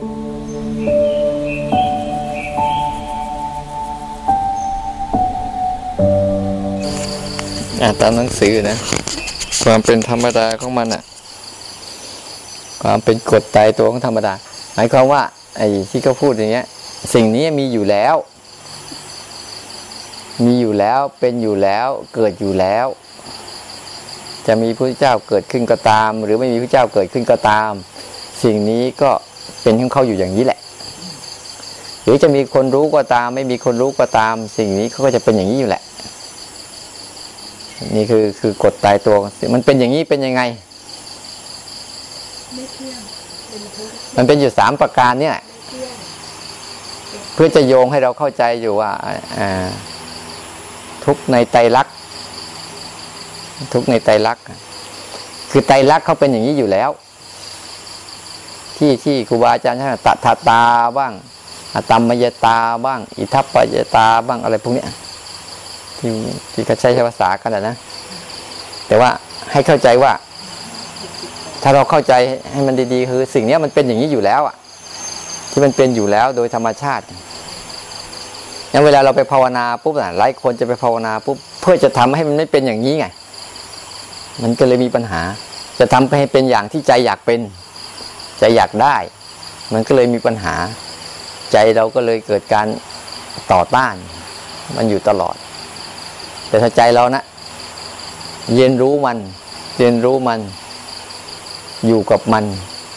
อ่านตามหนังสือนะ ความเป็นธรรมดาของมันอะความเป็นกฎตายตัวของธรรมดา หมายความว่า ไอ้ที่เขาพูดอย่างเงี้ย สิ่งนี้มีอยู่แล้ว มีอยู่แล้วเป็นอยู่แล้ว เกิดอยู่แล้ว จะมีพระเจ้าเกิดขึ้นก็ตาม หรือไม่มีพระเจ้าเกิดขึ้นก็ตาม สิ่งนี้ก็ เป็นของเขาอยู่อย่างนี้แหละ หรือจะมีคนรู้ก็ตาม ไม่มีคนรู้ก็ตาม สิ่งนี้เขาก็จะเป็นอย่างนี้อยู่แหละ นี่คือคือกฎตายตัว มันเป็นอย่างนี้เป็นยังไงไม่เที่ยงเป็นทุกข์มันเป็นอยู่สามประการเนี่ยไม่เที่ยงเพื่อจะโยงให้เราเข้าใจอยู่ว่าอ่าทุกข์ในไตรลักษณ์ทุกข์ในไตรลักษณ์คือไตรลักษณ์เขาเป็นอย่างนี้อยู่แล้ว ที่ที่ครูบาอาจารย์ท่านตัทตาบ้างอตัมมยตาบ้าง อิทัปปยตาบ้างอะไรพวกนี้ที่ที่เขาใช้ภาษากันนะแต่ว่าให้เข้าใจว่า ถ้าเราเข้าใจให้มันดีๆคือ สิ่งนี้มันเป็นอย่างนี้อยู่แล้วอะที่มันเป็นอยู่แล้วโดยธรรมชาติงั้นเวลาเราไปภาวนาปุ๊บนะหลายคนจะไปภาวนาปุ๊บเพื่อจะทำให้มันไม่เป็นอย่างนี้ไง มันก็เลยมีปัญหา จะทำให้เป็นอย่างที่ใจอยากเป็น ใจอยากได้ มันก็เลยมีปัญหา ใจเราก็เลยเกิดการต่อต้าน มันอยู่ตลอด แต่ถ้าใจเรานะเรียนรู้มัน เรียนรู้มัน อยู่กับมัน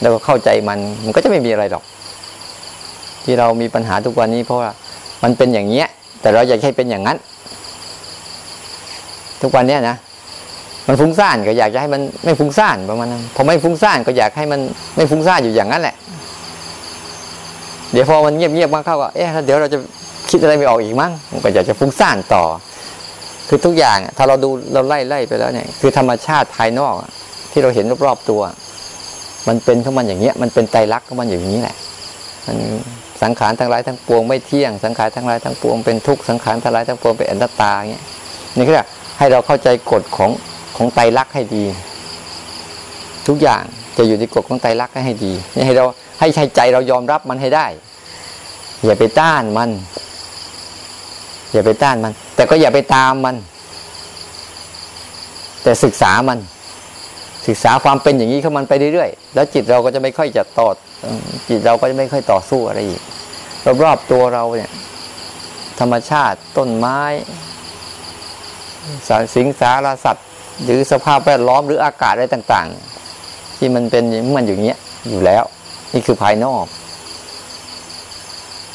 แล้วก็เข้าใจมัน มันก็จะไม่มีอะไรหรอก ที่เรามีปัญหาทุกวันนี้ เพราะว่ามันเป็นอย่างเงี้ย แต่เราอยากให้เป็นอย่างนั้น ทุกวันเนี้ยนะ มันฟุ้งซ่านก็อยากจะให้มันไม่ฟุ้งซ่านประมาณนั้นพอไม่ฟุ้งซ่านก็อยากให้มันไม่ฟุ้งซ่านอยู่อย่างนั้นแหละ เดี๋ยวพอมันเงียบๆมาเข้าก็เอ๊ะเดี๋ยวเราจะคิดอะไรไม่ออกอีกมั้งมันก็อยากจะฟุ้งซ่านต่อ คือทุกอย่างถ้าเราดูเราไล่ไล่ไปแล้วเนี่ย คือธรรมชาติภายนอกที่เราเห็นรอบๆตัว มันเป็นของมันอย่างเงี้ย มันเป็นไตรลักษณ์ของมันอย่างนี้แหละมันสังขารทั้งหลายทั้งปวงไม่เที่ยงสังขารทั้งหลายทั้งปวงเป็นทุกข์สังขารทั้งหลายทั้งปวงเป็นอนัตตาอย่างเงี้ยนี่คือให้เราเข้าใจกฎของ ของไตรลักษณ์ให้ดี ทุกอย่างจะอยู่ในกฎของไตรลักษณ์ให้ดีนี่ให้เราให้ใช้ใจเรายอมรับมันให้ได้ อย่าไปต้านมัน อย่าไปต้านมัน แต่ก็อย่าไปตามมัน แต่ศึกษามัน ศึกษาความเป็นอย่างนี้เของมันไปเรื่อยๆแล้วจิตเราก็จะไม่ค่อยจะต่อจิตเราก็จะไม่ค่อยต่อสู้อะไรอีกรอบๆตัวเราเนี่ย ธรรมชาติต้นไม้สารสิงสารสัตว์ หรือสภาพแวดล้อมหรืออากาศอะไรต่าง ๆ ที่มันเป็นมันอย่างเงี้ยอยู่แล้ว นี่คือภายนอก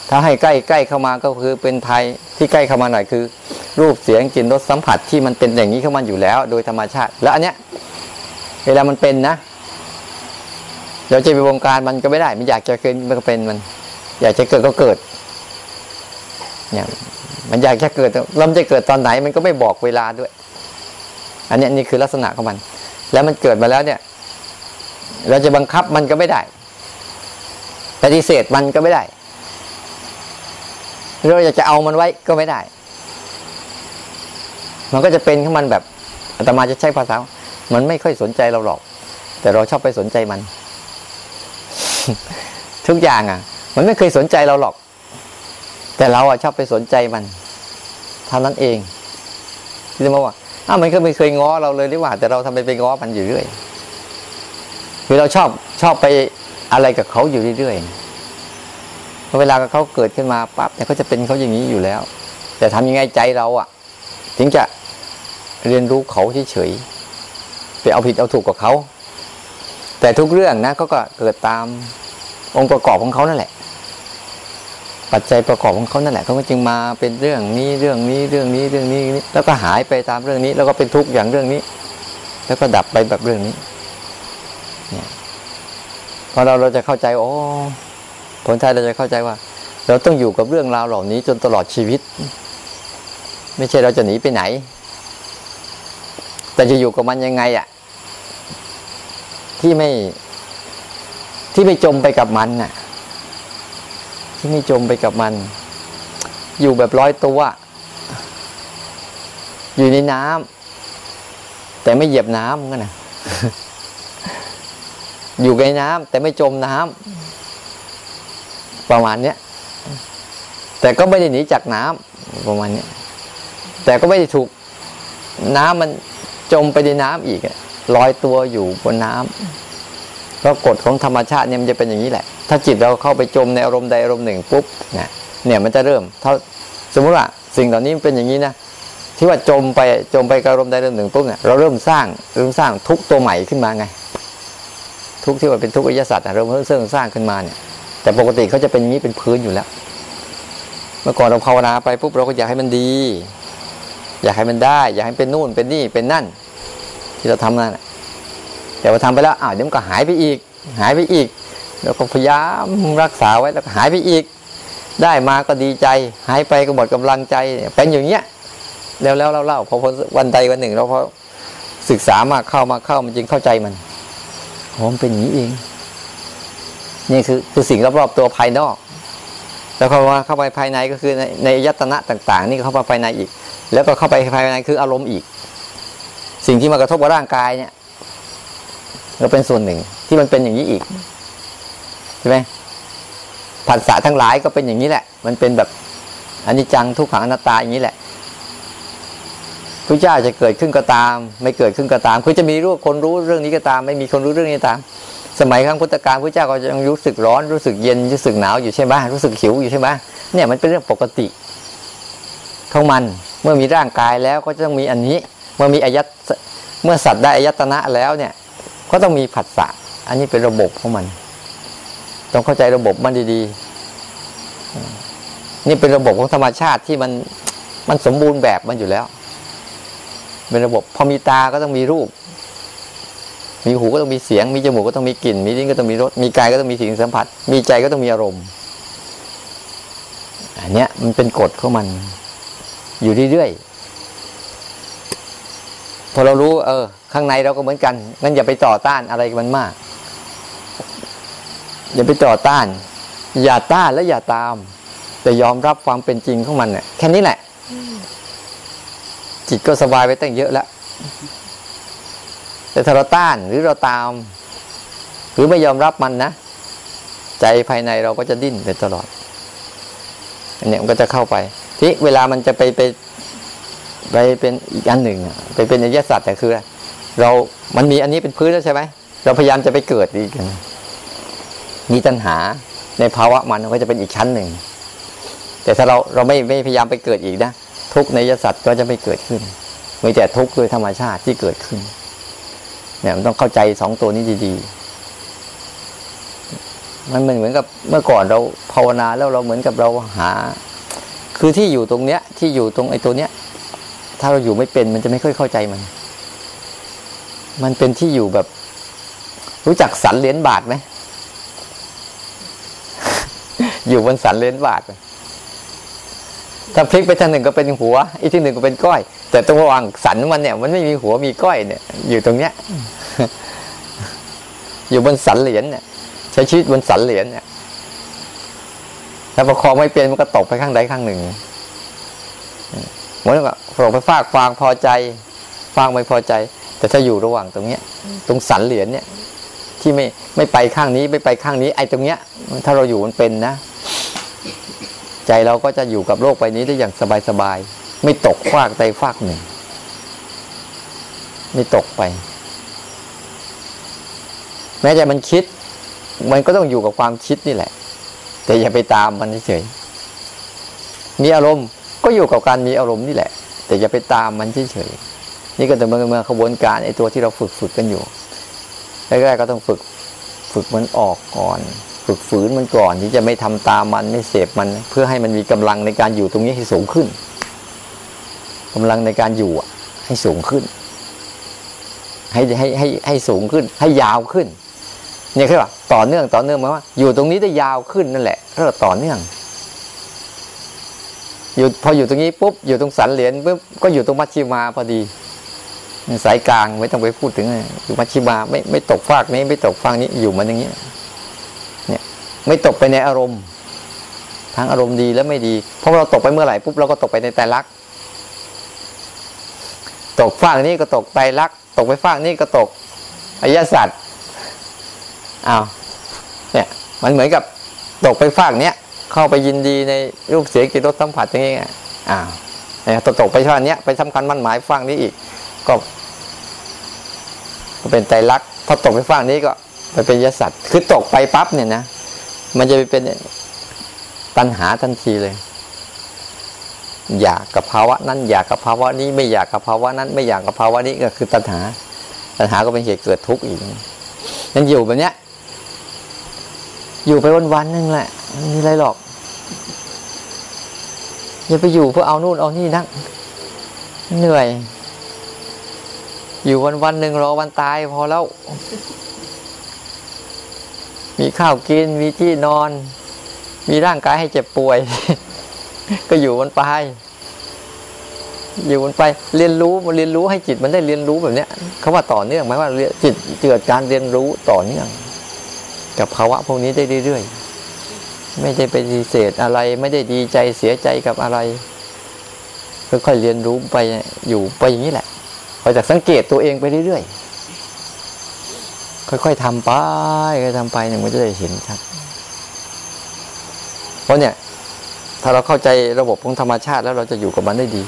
ถ้าให้ใกล้ใกล้เข้ามาก็คือเป็นไทยที่ใกล้เข้ามาหน่อยคือ รูปเสียงกลิ่นรสสัมผัสที่มันเป็นอย่างนี้เข้ามาอยู่แล้ว โดยธรรมชาติ แล้วอันเนี้ย เวลามันเป็นนะเราจะไปวงการมันก็ไม่ได้มันอยากจะเกิดมันก็เป็นมัน อยากจะเกิดก็เกิด เนี่ยมันอยากจะเกิดแล้วมันจะเกิดตอนไหนมันก็ไม่บอกเวลาด้วย อันนี้นี่คือลักษณะของมัน แล้วมันเกิดมาแล้วเนี่ย เราจะบังคับมันก็ไม่ได้ปฏิเสธมันก็ไม่ได้ เราอยากจะเอามันไว้ก็ไม่ได้ มันก็จะเป็นของมันแบบอาตมาจะใช้ภาษา มันไม่ค่อยสนใจเราหรอก แต่เราชอบไปสนใจมัน ทุกอย่างอะ มันไม่เคยสนใจเราหรอก แต่เราอะชอบไปสนใจมันเท่านั้นเองที่จะมาว่า อ้าวมันก็ไม่เคยง้อเราเลยหรือว่า แต่เราทำไมไปง้อมันอยู่เรื่อยคือเราชอบชอบไปอะไรกับเขาอยู่เรื่อยเวลาเขาเกิดขึ้นมาปั๊บเนี่ยเขาจะเป็นเขาอย่างนี้อยู่แล้ว แต่ทำยังไงใจเราอะ ถึงจะเรียนรู้เขาเฉยๆไปเอาผิดเอาถูกกับเขา แต่ทุกเรื่องนะเขาก็เกิดตามองค์ประกอบของเขานั่นแหละ ปัจจัยประกอบของเขานั่นแหละเขาก็จึงมาเป็นเรื่องนี้เรื่องนี้เรื่องนี้เรื่องนี้ แล้วก็หายไปตามเรื่องนี้ แล้วก็เป็นทุกข์อย่างเรื่องนี้ แล้วก็ดับไปแบบเรื่องนี้เนี่ยพอเราเราจะเข้าใจโอ้ผลท้ายเราจะเข้าใจว่า เราต้องอยู่กับเรื่องราวเหล่านี้จนตลอดชีวิต ไม่ใช่เราจะหนีไปไหน แต่จะอยู่กับมันยังไงอะ่ะที่ไม่ที่ไม่จมไปกับมันน่ะ ที่ไม่จมไปกับมัน อยู่แบบร้อยตัว อยู่ในน้ำแต่ไม่เหยียบน้ำกันนะอยู่ในน้ำแต่ไม่จมน้ำประมาณเนี้ยแต่ก็ไม่ได้หนีจากน้ำประมาณเนี้ยแต่ก็ไม่ได้ถูกน้ำมันจมไปในน้ำอีกลอยตัวอยู่บนน้ำ เพราะกฎของธรรมชาติเนี่ยมันจะเป็นอย่างนี้แหละ ถ้าจิตเราเข้าไปจมในอารมณ์ใดอารมณ์หนึ่งปุ๊บเนี่ยเนี่ยมันจะเริ่มเท่าสมมติว่าสิ่งเหล่านี้มันเป็นอย่างนี้นะที่ว่าจมไปจมไปกับอารมณ์ใดอารมณ์หนึ่งปุ๊บเนี่ยเราเริ่มสร้างเริ่มสร้างทุกตัวใหม่ขึ้นมาไง ทุกที่ว่าเป็นทุกอริยสัจอะเราเริ่มสร้างสร้างขึ้นมาเนี่ย แต่ปกติเขาจะเป็นอย่างนี้เป็นพื้นอยู่แล้ว เมื่อก่อนเราภาวนาไปปุ๊บเราก็อยากให้มันดี อยากให้มันได้ อยากให้เป็นนู่นเป็นนี่เป็นนั่น ที่เราทำนั่นน่ะ แต่พอทำไปแล้วอ้าวเดี๋ยวมันก็หายไปอีก หายไปอีก แล้วก็พยายามรักษาไว้แล้วก็หายไปอีก ได้มาก็ดีใจ หายไปก็หมดกำลังใจเป็นอย่างเงี้ยแล้วแล้วเล่าๆพอพอวันใดวันหนึ่งเราพอศึกษามากเข้ามาเข้ามันจึงเข้าใจมันโอ้มันเป็นอย่างนี้เอง นี่คือคือสิ่งรอบๆตัวภายนอก แล้วเข้ามาเข้าไปภายในก็คือในในยตนะต่าง ๆ นี่เข้าไปภายในอีก แล้วก็เข้าไปภายในคืออารมณ์อีก สิ่งที่มากระทบกับร่างกายเนี่ย ก็เป็นส่วนหนึ่ง ที่มันเป็นอย่างนี้อีกใช่ไหมผัสสะทั้งหลายก็เป็นอย่างนี้แหละ มันเป็นแบบอนิจจังทุกขังอนัตตาอย่างนี้แหละพระเจ้าจะเกิดขึ้นก็ตาม ไม่เกิดขึ้นก็ตามคือจะมีรู้คนรู้เรื่องนี้ก็ตาม ไม่มีคนรู้เรื่องนี้ก็ตาม สมัยครั้งพุทธกาลพระเจ้าก็ยังรู้สึกร้อนรู้สึกเย็นรู้สึกหนาวอยู่ใช่ไหมรู้สึกหิวอยู่ใช่ไหมเนี่ยมันเป็นเรื่องปกติของมันเมื่อมีร่างกายแล้วก็จะต้องมีอันนี้ เมื่อมีอายัตเมื่อสัตว์ได้อายตนะแล้วเนี่ย ก็ต้องมีผัสสะอันนี้เป็นระบบของมัน ต้องเข้าใจระบบมันดีๆ นี่เป็นระบบของธรรมชาติที่มันมันสมบูรณ์แบบมันอยู่แล้ว เป็นระบบพอมีตาก็ต้องมีรูป มีหูก็ต้องมีเสียง มีจมูกก็ต้องมีกลิ่น มีลิ้นก็ต้องมีรส มีกายก็ต้องมีสิ่งสัมผัส มีใจก็ต้องมีอารมณ์ อันเนี้ยมันเป็นกฎของมัน อยู่เรื่อยๆ พอเรารู้ เออ ข้างในเราก็เหมือนกันงั้นอย่าไปต่อต้านอะไรมันมาก อย่าไปต่อต้าน อย่าต้านและอย่าตาม แต่ยอมรับความเป็นจริงของมันเนี่ยแค่นี้แหละ จิตก็สบายไปตั้งเยอะแล้วแต่ถ้าเราต้านหรือเราตาม หรือไม่ยอมรับมันนะใจภายในเราก็จะดิ้นไปตลอดอันนี้มันก็จะเข้าไป ที่เวลามันจะไปไปไปเป็นอีกอันหนึ่ง ไปเป็นอริยสัจแต่คือ เรามันมีอันนี้เป็นพื้นแล้วใช่ไหมเราพยายามจะไปเกิดอีกมีตัณหาในภาวะมันก็จะเป็นอีกชั้นหนึ่ง แต่ถ้าเราเราไม่ไม่พยายามไปเกิดอีกนะ ทุกในยสัตว์ก็จะไม่เกิดขึ้นมีแต่ทุกข์โดยธรรมชาติที่เกิดขึ้นเนี่ยมันต้องเข้าใจสองตัวนี้ดีๆ มันเหมือนกับเมื่อก่อนเราภาวนาแล้วเราเหมือนกับเราหา คือที่อยู่ตรงเนี้ยที่อยู่ตรงไอ้ตัวเนี้ย ถ้าเราอยู่ไม่เป็นมันจะไม่ค่อยเข้าใจมัน มันเป็นที่อยู่แบบ รู้จักสันเหรียญบาทไหม อยู่บนสันเหรียญบาท ถ้าพลิกไปทางหนึ่งก็เป็นหัว อีกที่หนึ่งก็เป็นก้อย แต่ตรงระหว่างสันมันเนี่ย มันไม่มีหัวมีก้อยเนี่ย อยู่ตรงเนี้ย อยู่บนสันเหรียญเนี่ย ใช้ชีวิตบนสันเหรียญเนี่ยถ้าประคองไม่เป็นมันก็ตกไปข้างใดข้างหนึ่งเหมือนกับตกไปฟากฟางพอใจฟางไม่พอใจ แต่ถ้าอยู่ระหว่างตรงเนี้ย ตรงสันเหรียญเนี่ย ที่ไม่ไม่ไปข้างนี้ไม่ไปข้างนี้ไอ้ตรงเนี้ย ถ้าเราอยู่มันเป็นนะ ใจเราก็จะอยู่กับโลกใบนี้ได้อย่างสบายๆไม่ตกฟากใดฟากหนึ่งไม่ตกไป แม้ใจมันคิด มันก็ต้องอยู่กับความคิดนี่แหละ แต่อย่าไปตามมันเฉยมีอารมณ์ก็อยู่กับการมีอารมณ์นี่แหละ แต่อย่าไปตามมันเฉย นี่ก็จะเมื่อเมื่อขบวนการไอ้ตัวที่เราฝึกฝึกกันอยู่แรกๆก็ต้องฝึกฝึกมันออกก่อน ฝึกฝืนมันก่อนที่จะไม่ทำตามมันไม่เสพมัน เพื่อให้มันมีกำลังในการอยู่ตรงนี้ให้สูงขึ้นกำลังในการอยู่ให้สูงขึ้น ให้ให้ให้ให้สูงขึ้น ให้ยาวขึ้นเนี่ยคือว่าต่อเนื่องต่อเนื่องหมายว่า อยู่ตรงนี้ได้ยาวขึ้นนั่นแหละเรียกต่อเนื่องอยู่พออยู่ตรงนี้ปุ๊บอยู่ตรงสันเหรียญปุ๊บก็อยู่ตรงมัชชิมาพอดี สายกลางไม่ต้องไปพูดถึงอยู่มัชชิมาไม่ไม่ตกฟากนี้ไม่ตกฟากนี้อยู่มันอย่างนี้ยเนี่ย ไม่ตกไปในอารมณ์ทั้งอารมณ์ดีและไม่ดี เพราะเราตกไปเมื่อไหร่ปุ๊บเราก็ตกไปในแต่ลักตกฟากนี้ก็ตกไตรลักตกไปฟากนี้ก็ตกอายสัตว์อ้าวเนี่ย มันเหมือนกับตกไปฝากเนี้ยเข้าไปยินดีในรูปเสียงกลิ่นรสสัมผัสอย่างเงี้ยอ้าวเนี่ยตกไปฝากเนี้ยไปสำคัญมั่นหมายฝากนี้อีก ก็ เป็นใจรักษณ์พอตกไปฝากนี้ก็ไปเป็นยสัตว์คือตกไปปั๊บเนี่ยนะมันจะไปเป็นตัณหาทันทีเลย อยากกับภาวะนั้นอยากกับภาวะนี้ไม่อยากกับภาวะนั้นไม่อยากกับภาวะนี้ก็คือตัณหา ตัณหาก็เป็นเหตุเกิดทุกข์อีกยังอยู่แบบเนี้ย อยู่ไปวันๆนึงแหละไม่มีอะไรหรอกอย่าไปอยู่เพื่อเอานู่นเอานี่นักเหนื่อย อยู่วันวันหนึ่งรอวันตายพอแล้ว มีข้าวกินมีที่นอน มีร่างกายให้เจ็บป่วย ก็อยู่มันไป อยู่มันไป เรียนรู้มันเรียนรู้ให้จิตมันได้เรียนรู้แบบเนี้ยเขาว่าต่อเนื่องหมายว่าเรียนจิตเกิดการเรียนรู้ต่อเนื่อง กับภาวะพวกนี้ได้เรื่อยๆไม่ได้ไปดีเศษอะไรไม่ได้ดีใจเสียใจกับอะไรค่อยๆเรียนรู้ไปอยู่ไปอย่างนี้แหละ คอจากสังเกตตัวเองไปเรื่อยๆ ค่อยๆทำไปค่อยทำไปเนี่ยมันจะได้เห็นชัดเพราะเนี่ย ถ้าเราเข้าใจระบบของธรรมชาติแล้วเราจะอยู่กับมันได้ดี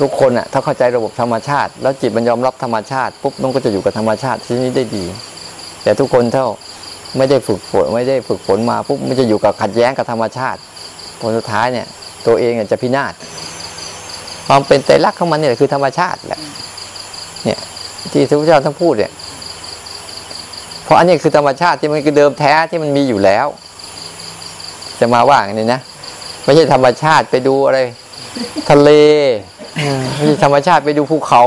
ทุกคนอะถ้าเข้าใจระบบธรรมชาติ แล้วจิตมันยอมรับธรรมชาติปุ๊บมันก็จะอยู่กับธรรมชาติที่นี้ได้ดี แต่ทุกคนเท่าไม่ได้ฝึกฝนไม่ได้ฝึกฝนมาปุ๊บมันจะอยู่กับขัดแย้งกับธรรมชาติผลสุดท้ายเนี่ย ตัวเองจะพินาศ ความเป็นใจรักของมันเนี่ยคือธรรมชาติแหละเนี่ยที่พระพุทธเจ้าท่านพูดเนี่ย เพราะอันนี้คือธรรมชาติที่มันคือเดิมแท้ที่มันมีอยู่แล้ว จะมาว่าอย่างนี้นะไม่ใช่ธรรมชาติไปดูอะไร ทะเลไม่ใช่ธรรมชาติไปดูภูเขา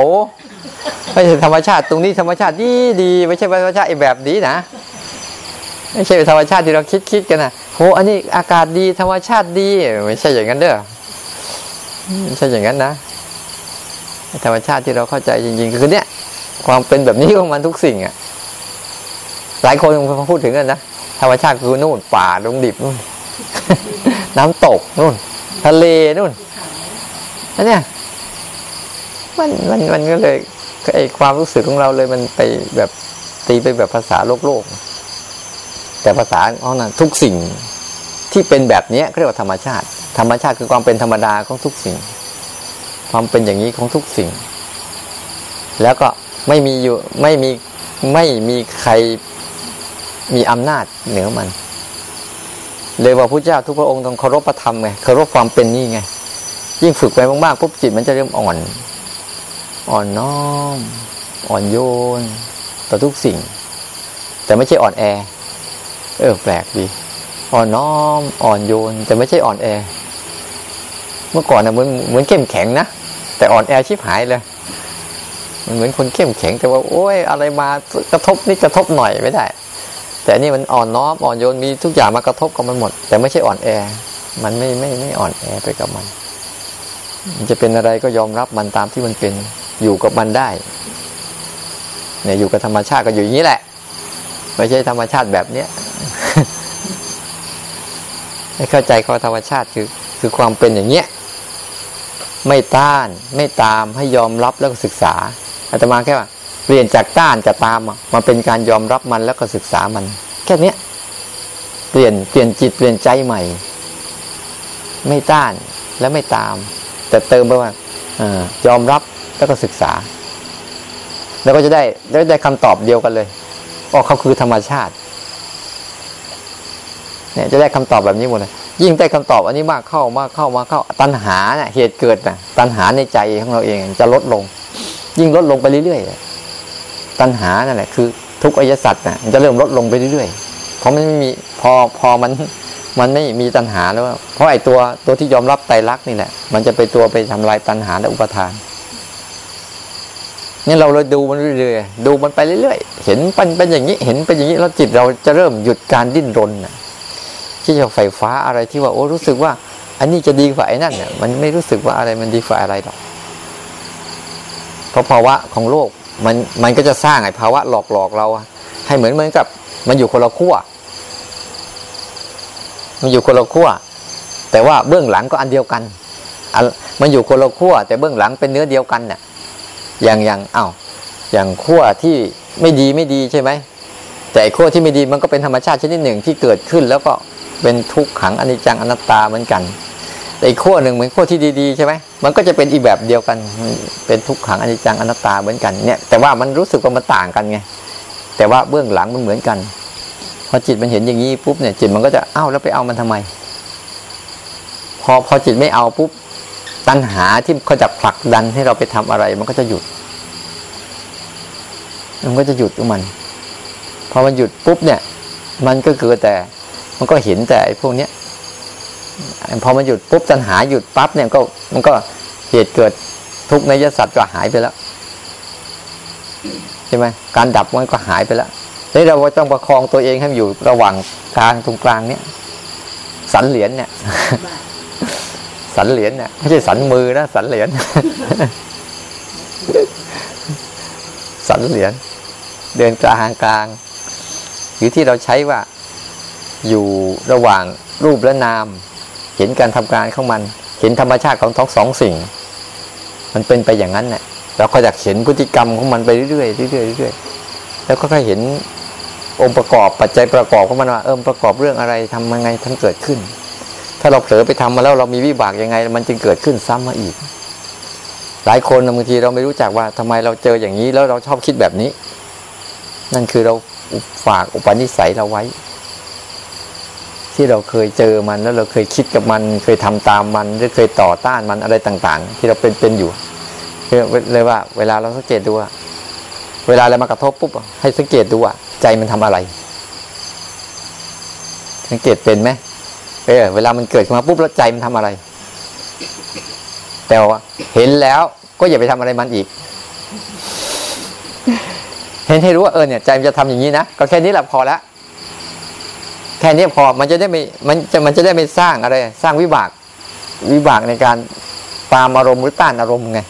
ไม่ใช่ธรรมชาติตรงนี้ธรรมชาติดีดีไม่ใช่ธรรมชาติไอ้แบบนี้นะไม่ใช่ธรรมชาติที่เราคิดคิดกันนะโหอันนี้อากาศดีธรรมชาติดี ไม่ใช่อย่างนั้นเด้อ ไม่ใช่อย่างนั้นนะธรรมชาติที่เราเข้าใจจริงๆ คือเนี่ยความเป็นแบบนี้ของมันทุกสิ่งอะ หลายคนพูดถึงกันนะธรรมชาติคือนู่นป่าดงดิบนู่นน้ำตกนู่น ทะเลนู่นอันเนี้ยมันมันมันก็เลยไอความรู้สึกของเราเลยมันไปแบบตีไปแบบภาษาโลกโลกแต่ภาษาของนั้นทุกสิ่งที่เป็นแบบนี้เรียกว่าธรรมชาติ ธรรมชาติคือความเป็นธรรมดาของทุกสิ่ง ความเป็นอย่างนี้ของทุกสิ่ง แล้วก็ไม่มีอยู่ไม่มีไม่มีใครมีอำนาจเหนือมัน เลยว่าพระเจ้าทุกพระองค์ต้องเคารพพระธรรมไงเคารพความเป็นนี่ไง ยิ่งฝึกไปมากๆปุ๊บจิตมันจะเริ่มอ่อน อ่อนน้อม อ่อนโยน ต่อทุกสิ่ง แต่ไม่ใช่อ่อนแอ เออแปลกดี อ่อนน้อม อ่อนโยน แต่ไม่ใช่อ่อนแอ เมื่อก่อนนะเหมือนเหมือนเข้มแข็งนะแต่อ่อนแอชิบหายเลยมันเหมือนคนเข้มแข็งแต่ว่าโอ้ยอะไรมากระทบนิดกระทบหน่อยไม่ได้ แต่นี่มันอ่อนน้อมอ่อนโยนมีทุกอย่างมากระทบกับมันหมด แต่ไม่ใช่อ่อนแอ มันไม่ไม่ไม่อ่อนแอไปกับมัน มันจะเป็นอะไรก็ยอมรับมันตามที่มันเป็นอยู่กับมันได้เนี่ยอยู่กับธรรมชาติก็อยู่อย่างนี้แหละ ไม่ใช่ธรรมชาติแบบเนี้ยให้เข้าใจเขาธรรมชาติคือคือความเป็นอย่างเนี้ย ไม่ต้านไม่ตามให้ยอมรับแล้วก็ศึกษาอาตมาแค่ว่าเปลี่ยนจากต้านจะตามมาเป็นการยอมรับมันแล้วก็ศึกษามัน แค่เนี้ยเปลี่ยนเปลี่ยนจิตเปลี่ยนใจใหม่ ไม่ต้านและไม่ตาม แต่เติมไปว่าอยอมรับแล้วก็ศึกษา แล้วก็จะได้ได้ได้คำตอบเดียวกันเลยอ๋อเขาคือธรรมชาติเนี่ยจะได้คำตอบแบบนี้หมดเลย ยิ่งได้คำตอบอันนี้มากเข้ามากเข้ามากเข้าตัณหาเนี่ยเหตุเกิดนะตัณหาในใจของเราเองจะลดลง ยิ่งลดลงไปเรื่อยๆตัณหานั่นแหละคือ ทุกอายสัตว์นะจะเริ่มลดลงไปเรื่อยๆเพราะมันไม่มีพอพอมันมันไม่มีตัณหาแล้ว เพราะไอ้ตัวตัวที่ยอมรับไตรลักษณ์นี่แหละ มันจะไปตัวไปทำลายตัณหาและอุปทานนี่เราเลยดูมันเรื่อยๆดูมันไปเรื่อยๆ เห็นเป็นเป็นอย่างนี้ เห็นเป็นอย่างนี้แล้วจิตเราจะเริ่มหยุดการดิ้นรนนะ ที่จะไฟฟ้าอะไรที่ว่าโอ้รู้สึกว่า อันนี้จะดีกว่าไอ้นั่นเนี่ยมันไม่รู้สึกว่าอะไรมันดีกว่าอะไรหรอกเพราะภาวะของโลกมันมันก็จะสร้างไอ้ภาวะหลอกหลอกเรา ให้เหมือนเหมือนกับ มันอยู่คนละขั้วมันอยู่คนละขั้วแต่ว่าเบื้องหลังก็อันเดียวกันมันอยู่คนละขั้วแต่เบื้องหลังเป็นเนื้อเดียวกันเนี่ยอย่างอย่างอ้าวอย่างขั้วที่ไม่ดีไม่ดีใช่ไหมแต่ขั้วที่ไม่ดีมันก็เป็นธรรมชาติชนิดหนึ่งที่เกิดขึ้น แล้วก็ เป็นทุกขังอนิจจังอนัตตาเหมือนกัน แต่อีกขั้วหนึ่งเหมือนขั้วที่ดีๆใช่ไหมมันก็จะเป็นอีกแบบเดียวกัน เป็นทุกขังอนิจจังอนัตตาเหมือนกันเนี่ยแต่ว่ามันรู้สึกว่ามันต่างกันไงแต่ว่าเบื้องหลังมันเหมือนกันพอจิตมันเห็นอย่างนี้ปุ๊บเนี่ยจิตมันก็จะอ้าวแล้วไปเอามันทำไม พอพอจิตไม่เอาปุ๊บตัณหาที่เขาจะผลักดันให้เราไปทำอะไร มันก็จะหยุด มันก็จะหยุดของมันพอมันหยุดปุ๊บเนี่ย มันก็เกิดแต่ มันก็เห็นแต่ไอ้พวกเนี้ยพอมันหยุดปุ๊บตัณหาหยุดปั๊บเนี่ยก็มันก็เหตุเกิดทุกข์ในยสัตว์ก็หายไปแล้วใช่ไหมการดับมันก็หายไปแล้วนี่เราต้องประคองตัวเองให้อยู่ระหว่างกลางตรงกลางเนี้ยสันเหรียญเนี่ย สันเหรียญเนี่ยไม่ใช่สันมือนะสันเหรียญสันเหรียญเดินกลางกลางหรือที่เราใช้ว่า อยู่ระหว่างรูปและนาม เห็นการทำงานของมัน เห็นธรรมชาติของทั้งสองสิ่ง มันเป็นไปอย่างนั้นเนี่ยเราก็อยากเห็นพฤติกรรมของมันไปเรื่อยๆเรื่อยๆเรื่อยๆแล้วก็ค่อยเห็นองค์ประกอบปัจจัยประกอบของมันว่าเออประกอบเรื่องอะไรทำยังไงทั้งเกิดขึ้น ถ้าเราเผลอไปทำมาแล้วเรามีวิบากยังไง มันจึงเกิดขึ้นซ้ำมาอีก หลายคนบางทีเราไม่รู้จักว่าทำไมเราเจออย่างนี้แล้วเราชอบคิดแบบนี้ นั่นคือเราฝากอุปนิสัยเราไว้ ที่เราเคยเจอมันแล้วเราเคยคิดกับมัน เคยทำตามมันหรือเคยต่อต้านมันอะไรต่าง ๆ ที่เราเป็นเป็นอยู่เลยว่า เวลาเราสังเกตดูว่าเวลาอะไรมากระทบปุ๊บให้สังเกตดูว่าใจมันทำอะไร สังเกตเป็นไหมเออเวลามันเกิดขึ้นมาปุ๊บแล้วใจมันทำอะไร แต่ว่าเห็นแล้วก็อย่าไปทำอะไรมันอีก เห็นให้รู้ว่าเออเนี่ยใจมันจะทำอย่างนี้นะก็แค่นี้แหละพอแล้ว แค่นี้พอมันจะได้ไม่มันจะมันจะได้ไม่สร้างอะไร สร้างวิบาก วิบากในการตามอารมณ์หรือต้านอารมณ์ไง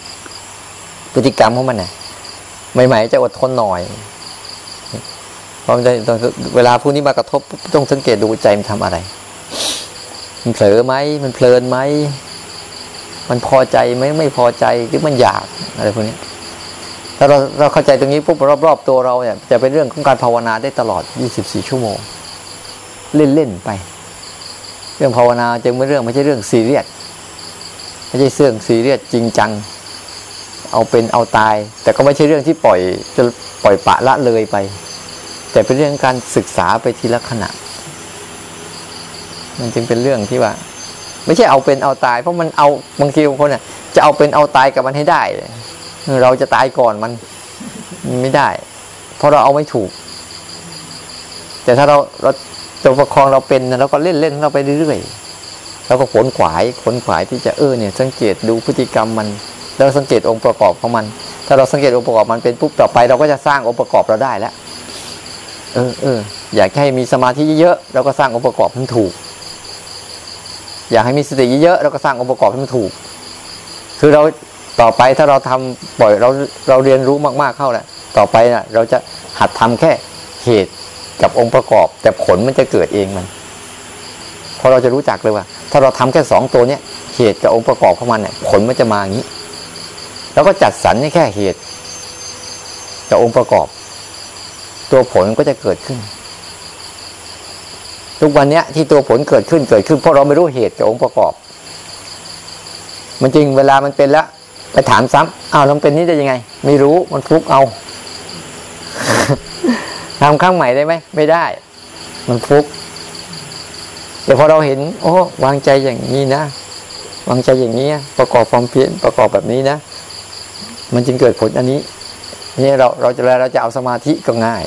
พฤติกรรมของมันเนี่ยใหม่ๆจะอดทนหน่อยเพราะเวลาผู้นี้มากระทบต้องสังเกตดูใจมันทำอะไร มันเผลอไหมมันเพลินไหมมันพอใจไหมไม่พอใจหรือมันอยากอะไรพวกนี้ถ้าเราเราเข้าใจตรงนี้ปุ๊บรอบๆตัวเราเนี่ยจะเป็นเรื่องของการภาวนาได้ตลอด 24 ชั่วโมง เล่นๆไป เรื่องภาวนาจึงไม่เรื่องไม่ใช่เรื่องซีเรียสไม่ใช่เรื่องซีเรียสจริงจัง เอาเป็นเอาตาย แต่ก็ไม่ใช่เรื่องที่ปล่อยจะปล่อยปะละเลยไป แต่เป็นเรื่องการศึกษาไปทีละขณะ มันจึงเป็นเรื่องที่ว่า ไม่ใช่เอาเป็นเอาตาย เพราะมันเอาบางทีบางคนเนี่ยจะเอาเป็นเอาตายกับมันให้ได้ เราจะตายก่อนมันไม่ได้ เพราะเราเอาไม่ถูก แต่ถ้าเราเรา จะประคองเราเป็นเราก็เล่นเล่นเราไปเรื่อยๆเราก็ขนขวายขนขวายที่จะเออเนี่ยสังเกตดูพฤติกรรมมันเราสังเกตองค์ประกอบของมัน ถ้าเราสังเกตองค์ประกอบมันเป็นปุ๊บต่อไป เราก็จะสร้างองค์ประกอบเราได้แล้วเออเอออยากให้มีสมาธิเยอะๆเราก็สร้างองค์ประกอบให้มันถูก อยากให้มีสติเยอะๆเราก็สร้างองค์ประกอบให้มันถูก คือเราต่อไปถ้าเราทำปล่อยเราเราเรียนรู้มากๆเข้าแหละต่อไปน่ะ เราจะหัดทำแค่เหตุ กับองค์ประกอบ แต่ผลมันจะเกิดเองมันพอเราจะรู้จักเลยว่า ถ้าเราทำแค่สองตัวเนี้ยเหตุกับองค์ประกอบของมันเนี่ยผลมันจะมาอย่างนี้ แล้วก็จัดสรรแค่เหตุกับองค์ประกอบ ตัวผลก็จะเกิดขึ้น ทุกวันนี้ที่ตัวผลเกิดขึ้นเกิดขึ้นเพราะเราไม่รู้เหตุกับองค์ประกอบ มันจริงเวลามันเป็นแล้วไปถามซ้ำอ้าวเราเป็นนี้ได้ยังไง ไม่รู้มันฟุกเอา ทำข้างใหม่ได้ไหมไม่ได้ มันฟุกแต่พอเราเห็น โอ้วางใจอย่างนี้นะ วางใจอย่างนี้ ประกอบความเพียรประกอบแบบนี้นะ มันจึงเกิดผลอันนี้นี่เราเราจะเราจะเอาสมาธิก็ง่าย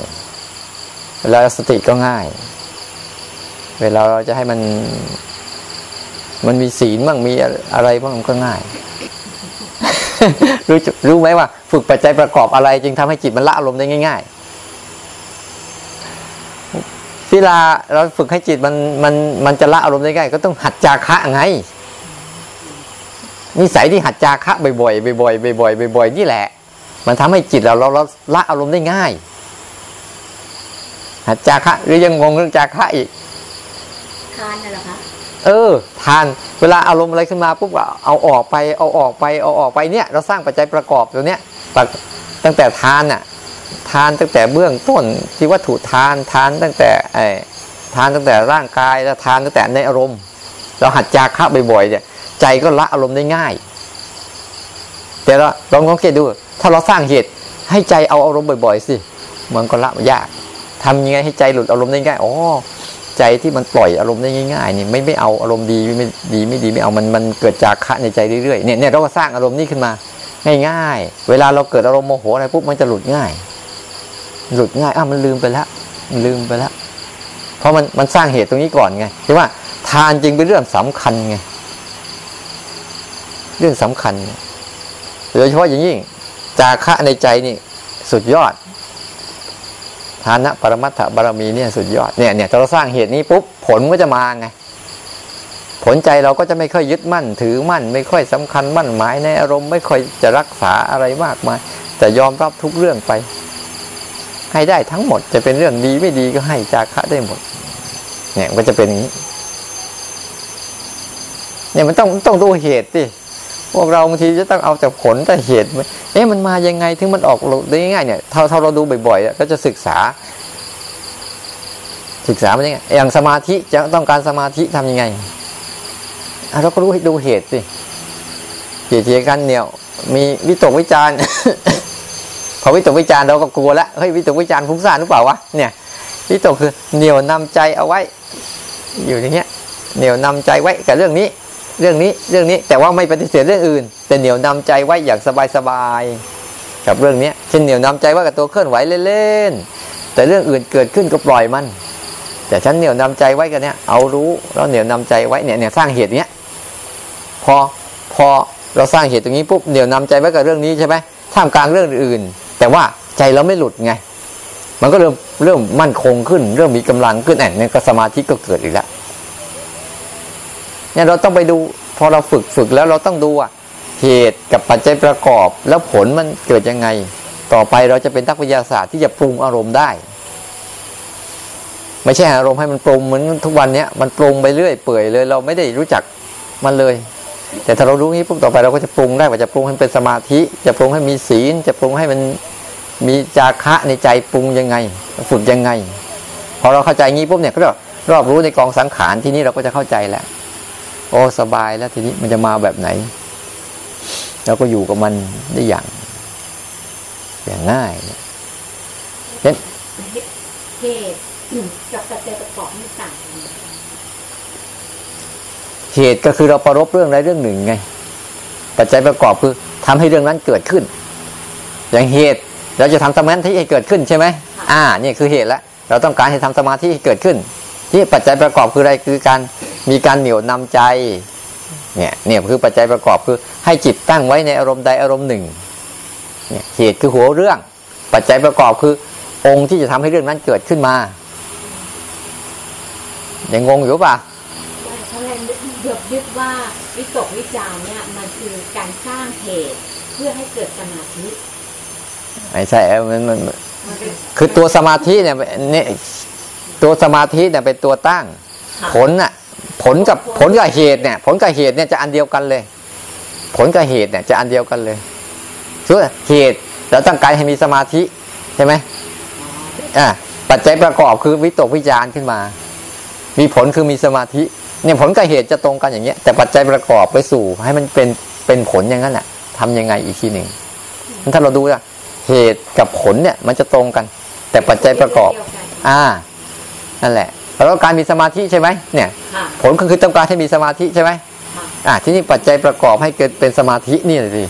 เวลาสติก็ง่าย เวลาเราจะให้มัน มันมีศีลบ้างมีอะไรบ้างมันก็ง่าย รู้รู้ไหมว่า ฝึกปัจจัยประกอบอะไร จึงทำให้จิตมันละอารมณ์ได้ง่าย ๆ เวลาเราฝึกให้จิตมันมันมันจะละอารมณ์ได้ง่ายก็ต้องหัดจาคะไงนิสัยที่หัดจาคะบ่อยๆบ่อยๆบ่อยๆบ่อยๆนี่แหละ มันทำให้จิตเราเราละอารมณ์ได้ง่าย หัดจาคะหรือยังงงเรื่องจาคะอีกทานน่ะหรอคะเออ ทานเวลาอารมณ์อะไรขึ้นมาปุ๊บเอาออกไปเอาออกไปเอาออกไปเนี่ย เราสร้างปัจจัยประกอบตัวเนี้ยตั้งแต่ทานน่ะ ทานตั้งแต่เบื้องต้นที่วัตถุทานทานตั้งแต่ไอ้ทานตั้งแต่ร่างกายแล้วทานตั้งแต่ในอารมณ์ เราหัดจาคะบ่อยๆเนี่ยใจก็ละอารมณ์ได้ง่าย แต่เราลองสังเกตดู ถ้าเราสร้างเหตุให้ใจเอาอารมณ์บ่อย ๆ สิมันก็ละยากทำยังไงให้ใจหลุดอารมณ์ได้ง่ายอ๋อใจที่มันปล่อยอารมณ์ได้ง่ายๆนี่ไม่ไม่เอาอารมณ์ดีไม่ดีไม่ดีไม่เอามันมันเกิดจากคะในใจเรื่อยๆเนี่ยเนี่ยเราก็สร้างอารมณ์นี้ขึ้นมา ง่ายๆ เวลาเราเกิดอารมณ์โมโหอะไรปุ๊บมันจะหลุดง่าย หลุดง่ายอ้าวมันลืมไปแล้วมันลืมไปแล้ว เพราะมันมันสร้างเหตุตรงนี้ก่อนไงใช่ว่า ทานจริงเป็นเรื่องสำคัญไงเรื่องสำคัญโดยเฉพาะอย่างยิ่ง จาคะในใจนี่ สุดยอดทานะปรมัตถบารมีเนี่ยสุดยอดเนี่ยเนี่ยเราสร้างเหตุนี้ปุ๊บผลก็จะมาไงผลใจเราก็จะไม่ค่อยยึดมั่น ถือมั่น ไม่ค่อยสำคัญมั่นหมายในอารมณ์ไม่ค่อยจะรักษาอะไรมากมายแต่ยอมรับทุกเรื่องไป ให้ได้ทั้งหมด จะเป็นเรื่องดีไม่ดีก็ให้จาคะได้หมด เนี่ยมันก็จะเป็นอย่างนี้ เนี่ยมันต้องต้องดูเหตุสิพวกเราบางทีจะต้องเอาจากผลแต่เหตุ เอ๊ะมันมายังไงถึงมันออกได้ง่ายเนี่ยเท่าเท่าเราดูบ่อยๆก็จะศึกษา ศึกษามันยังไงอย่างสมาธิจะต้องการสมาธิทำยังไงเราก็รู้ให้ดูเหตุสิเกี่ยวกันเนี่ยมีวิตกวิจารณ์ พอวิตกวิจารเราก็กลัวแล้วเฮ้ยวิตกวิจารฟุ้งซ่านหรือเปล่าวะเนี่ยวิตกคือเหนี่ยวนำใจเอาไว้ อยู่อย่างเงี้ยเหนี่ยวนำใจไว้กับเรื่องนี้ เรื่องนี้เรื่องนี้แต่ว่าไม่ปฏิเสธเรื่องอื่น แต่เหนี่ยวนำใจไว้อย่างสบายๆกับเรื่องนี้เช่นเหนี่ยวนำใจไว้กับตัวเคลื่อนไหวเล่นๆแต่เรื่องอื่นเกิดขึ้นก็ปล่อยมัน แต่ฉันเหนี่ยวนำใจไว้กันเนี้ยเอารู้แล้วเหนี่ยวนำใจไว้เนี่ยเนี่ยสร้างเหตุเนี้ยพอพอเราสร้างเหตุตรงนี้ปุ๊บเหนี่ยวนำใจไว้กับเรื่องนี้ใช่ไหมท่ามกลางเรื่องอื่น แต่ว่าใจเราไม่หลุดไง มันก็เริ่มเริ่มมั่นคงขึ้น เริ่มมีกำลังขึ้นแอนเนี่ยก็สมาธิก็เกิดอีกแล้วเนี่ยเราต้องไปดูพอเราฝึกฝึกแล้วเราต้องดูว่าเหตุกับปัจจัยประกอบ แล้วผลมันเกิดยังไง ต่อไปเราจะเป็นนักวิทยาศาสตร์ที่จะปรุงอารมณ์ได้ ไม่ใช่อารมณ์ให้มันปรุงเหมือนทุกวันเนี้ยมันปรุงไปเรื่อยเปื่อยเลย เราไม่ได้รู้จักมันเลย แต่ถ้าเรารู้นี้ปุ๊บต่อไปเราก็จะปรุงได้ว่าจะปรุงให้เป็นสมาธิ จะปรุงให้มีศีล จะปรุงให้มันมีจาคะในใจปรุงยังไง ฝึกยังไง พอเราเข้าใจงี้ปุ๊บเนี่ยก็รอบรู้ในกองสังขารที่นี้เราก็จะเข้าใจแล้วโอ้สบายแล้วทีนี้มันจะมาแบบไหนเราก็อยู่กับมันได้อย่าง อย่างง่ายเนี่ยเหตุกับปัจจัยประกอบนี่ต่าง เหตุก็คือเราประรบเรื่องใดเรื่องหนึ่งไง ปัจจัยประกอบคือทำให้เรื่องนั้นเกิดขึ้น อย่างเหตุเราจะทำสมาธิให้เกิดขึ้นใช่ไหมอ่านี่คือเหตุแล้วเราต้องการให้ทำสมาธิให้เกิดขึ้น ที่ปัจจัยประกอบคืออะไรคือการมีการเหนี่ยวนำใจเนี่ยเนี่ยคือปัจจัยประกอบคือให้จิตตั้งไว้ในอารมณ์ใดอารมณ์หนึ่งเนี่ยเหตุคือหัวเรื่อง ปัจจัยประกอบคือ องค์ที่จะทำให้เรื่องนั้นเกิดขึ้นมายังงงอยู่ป่ะเขาเล ยเดือบยึดว่าวิตกวิจารณ์เนี่ยมันคือการสร้างเหตุเพื่อให้เกิดสมาธิไม่ใช่มันมันมันเป็นคือตัวสมาธิเนี่ยเนี่ยตัวสมาธิเนี่ยเป็นตัวตั้งค่ะผลน่ะผลกับผลกับเหตุเนี่ย ผลกับเหตุเนี่ยจะอันเดียวกันเลย ผลกับเหตุเนี่ยจะอันเดียวกันเลยคือเหตุเราต้องการให้มีสมาธิใช่ไหมอ่าปัจจัยประกอบคือวิตกวิจารณ์ขึ้นมา มีผลคือมีสมาธิ เนี่ยผลกับเหตุจะตรงกันอย่างเงี้ย แต่ปัจจัยประกอบไปสู่ให้มันเป็นเป็นผลอย่างนั้นน่ะทำยังไงอีกทีหนึ่งถ้าเราดูว่าเหตุกับผลเนี่ยมันจะตรงกัน แต่ปัจจัยประกอบเดียวกันอ่า นั่นแหละเราต้องการมีสมาธิใช่ไหมเนี่ยค่ะผลก็คือต้องการให้มีสมาธิใช่ไหมค่ะอ่าที่นี่ปัจจัยประกอบให้เกิดเป็นสมาธินี่สิ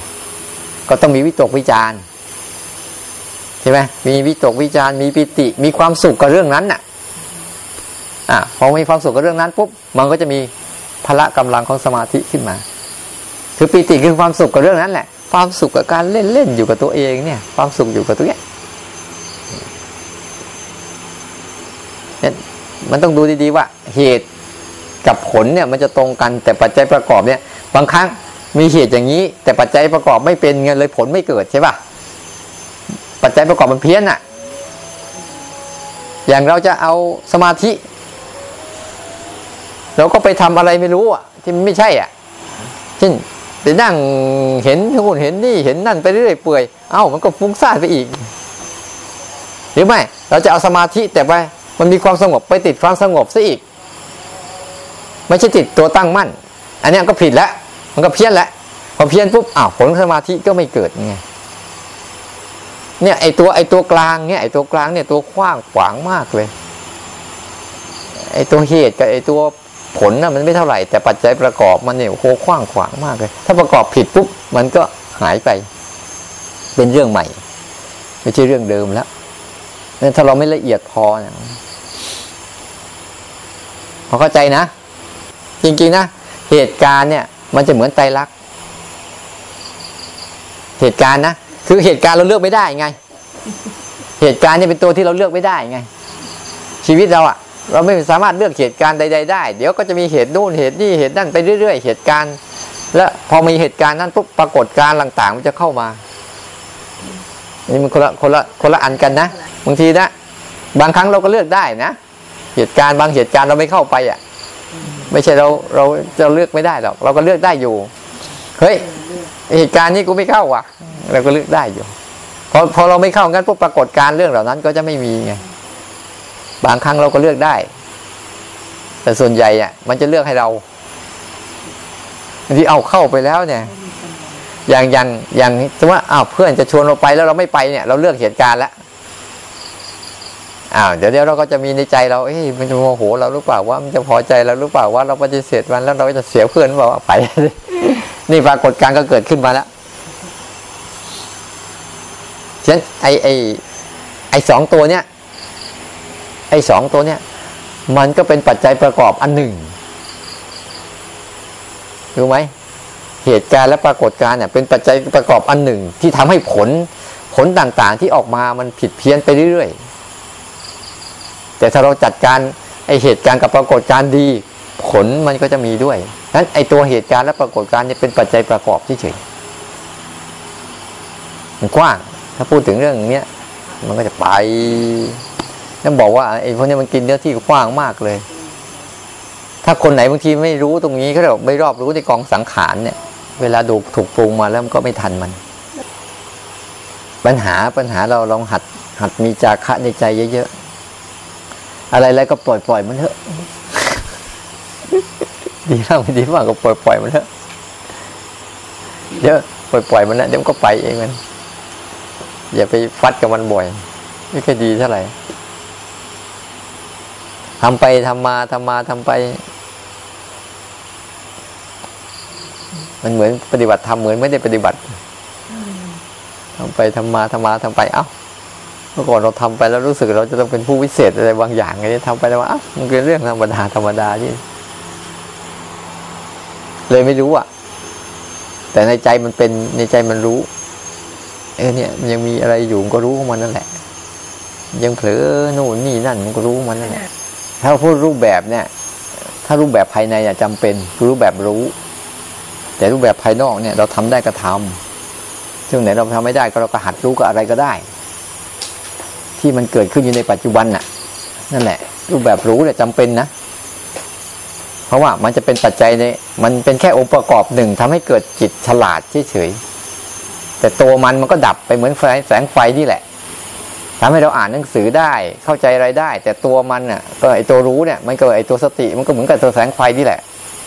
ก็ต้องมีวิตกวิจารณ์ใช่ไหมมีวิตกวิจารณ์มีปิติ มีความสุขกับเรื่องนั้นน่ะ อ่าพอมีความสุขกับเรื่องนั้นปุ๊บมันก็จะมีพละกำลังของสมาธิขึ้นมาคือปิติคือความสุขกับเรื่องนั้นแหละ ความสุขกับการเล่นเล่นอยู่กับตัวเองเนี่ย ความสุขอยู่กับตัวเนี้ยเนี่ยมันต้องดูดีๆว่าเหตุกับผลเนี่ยมันจะตรงกันแต่ปัจจัยประกอบเนี่ย บางครั้งมีเหตุอย่างนี้ แต่ปัจจัยประกอบไม่เป็นเงินเลยผลไม่เกิดใช่ป่ะปัจจัยประกอบมันเพี้ยนอะอย่างเราจะเอาสมาธิ เราก็ไปทำอะไรไม่รู้อะ ที่มันไม่ใช่อะเช่นไปนั่งเห็นนู่นเห็นนี่เห็นนั่นไปเรื่อยเปื่อย เอ้ามันก็ฟุ้งซ่านไปอีก หรือไม่ เราจะเอาสมาธิแต่ไปมันมีความสงบไปติดความสงบซะอีก ไม่ใช่ติดตัวตั้งมั่น อันนี้ก็ผิดแล้ว มันก็เพี้ยนแล้วพอเพี้ยนปุ๊บอ้าวผลสมาธิก็ไม่เกิดไงเนี่ยไอตัวไอตัวกลางเนี่ยไอตัวกลางเนี่ยตัวกว้างขวางมากเลย ไอตัวเหตุกับไอตัว ผลน่ะมันไม่เท่าไหร่ แต่ปัจจัยประกอบมันเนี่ยโคกว้างขวางมากเลย ถ้าประกอบผิดปุ๊บมันก็หายไป เป็นเรื่องใหม่ ไม่ใช่เรื่องเดิมแล้วนี่ยถ้าเราไม่ละเอียดพอเนี่ยพอเข้าใจนะ จริงๆนะ เหตุการณ์เนี่ย มันจะเหมือนไตรลักษณ์เหตุการณ์นะคือเหตุการณ์เราเลือกไม่ได้ไง เหตุการณ์เนี่ยเป็นตัวที่เราเลือกไม่ได้ไง ชีวิตเราอะ เราไม่สามารถเลือกเหตุการณ์ใด ๆ ได้ เดี๋ยวก็จะมีเหตุนู่นเหตุนี่เหตุนั่นไปเรื่อย ๆ เหตุการณ์ และพอมีเหตุการณ์นั้นปุ๊บปรากฏการณ์ต่างๆ มันจะเข้ามา นี่มันคนละคนละคนละอันกันนะบางทีนะบางครั้งเราก็เลือกได้นะ เหตุการณ์บางเหตุการณ์เราไม่เข้าไปอะ ไม่ใช่เราเราจะเลือกไม่ได้หรอกเราก็เลือกได้อยู่เฮ้ยเหตุการณ์นี้กูไม่เข้าว่ะ เราก็เลือกได้อยู่พอพอเราไม่เข้างั้นปุ๊บปรากฏการเรื่องเหล่านั้นก็จะไม่มีไง บางครั้งเราก็เลือกได้ แต่ส่วนใหญ่อะ มันจะเลือกให้เราที่เอาเข้าไปแล้วเนี่ย อย่างอย่างอย่างสมมติว่าอ้าวเพื่อนจะชวนเราไปแล้วเราไม่ไปเนี่ย เราเลือกเหตุการณ์แล้วอ้าวเดี๋ยวเดี๋ยวเราก็จะมีในใจเราเอ้ยมันจะโมโหเราหรือเปล่าว่ามันจะพอใจเราหรือเปล่าว่าเราปฏิเสธมันแล้วเราจะเสียเพื่อนหรือเปล่าว่าไป นี่ปรากฏการณ์ก็เกิดขึ้นมาแล้วฉะนั้นไอไอไอสองตัวเนี้ย ไอ้สองตัวเนี้ยมันก็เป็นปัจจัยประกอบอันหนึ่งรู้ไหมเหตุการณ์และปรากฏการณ์เนี่ยเป็นปัจจัยประกอบอันหนึ่ง ที่ทำให้ผลผลต่างๆที่ออกมามันผิดเพี้ยนไปเรื่อยๆ แต่ถ้าเราจัดการไอเหตุการณ์กับปรากฏการณ์ดี ผลมันก็จะมีด้วยนั้นไอตัวเหตุการณ์และปรากฏการณ์เนี่ยเป็นปัจจัยประกอบเฉยๆมันกว้างถ้าพูดถึงเรื่องเนี้ยมันก็จะไป นั่นบอกว่าไอ้พวกนี้มันกินเนื้อที่กว้างมากเลย ถ้าคนไหนบางทีไม่รู้ตรงนี้เขาเรียกไม่รอบรู้ในกองสังขารเนี่ย เวลาดูถูกปรุงมาแล้วมันก็ไม่ทันมัน ปัญหาปัญหาเราลองหัด หัดมีจาคะในใจเยอะๆอะไรอะไรก็ปล่อยปล่อยมันเถอะดีบ้างไม่ดีบ้างก็ปล่อยปล่อยมันเถอะเยอะปล่อยปล่อยมันนะเดี๋ยวมันก็ไปเองมัน อย่าไปฟัดกับมันบ่อย ไม่ค่อยดีเท่าไหร่ ทำไปทำมาทำมาทำไป มันเหมือนปฏิบัติทำเหมือนไม่ได้ปฏิบัติทำไปทำมาทำมาทำไป เอ้าเมื่อก่อนเราทำไปแล้วรู้สึกเราจะต้องเป็นผู้วิเศษอะไรบางอย่างไงทำไปแล้วว่าอ้ามันเป็นเรื่องธรรมดาธรรมดาที่เลยไม่รู้อะ แต่ในใจมันเป็นในใจมันรู้ เออเนี่ยมันยังมีอะไรอยู่ก็รู้ของมันนั่นแหละ ยังเผลอโน่นนี่นั่นมันก็รู้มันนั่นแหละ ถ้าพูดรูปแบบเนี่ย ถ้ารูปแบบภายในอะจำเป็นคือรูปแบบรู้ แต่รูปแบบภายนอกเนี่ย เราทำได้ก็ทำซึ่งไหนเราทำไม่ได้ก็เราก็หัดรู้กับอะไรก็ได้ ที่มันเกิดขึ้นอยู่ในปัจจุบันน่ะ นั่นแหละ รูปแบบรู้เนี่ยจำเป็นนะเพราะว่ามันจะเป็นปัจจัยในมันเป็นแค่องค์ประกอบหนึ่งทำให้เกิดจิตฉลาดเฉยๆแต่ตัวมันมันก็ดับไปเหมือนไฟแสงไฟนี่แหละ ทำให้เราอ่านหนังสือได้เข้าใจอะไรได้ แต่ตัวมันน่ะก็ไอตัวรู้เนี่ยมันก็ไอตัวสติมันก็เหมือนกับตัวแสงไฟนี่แหละ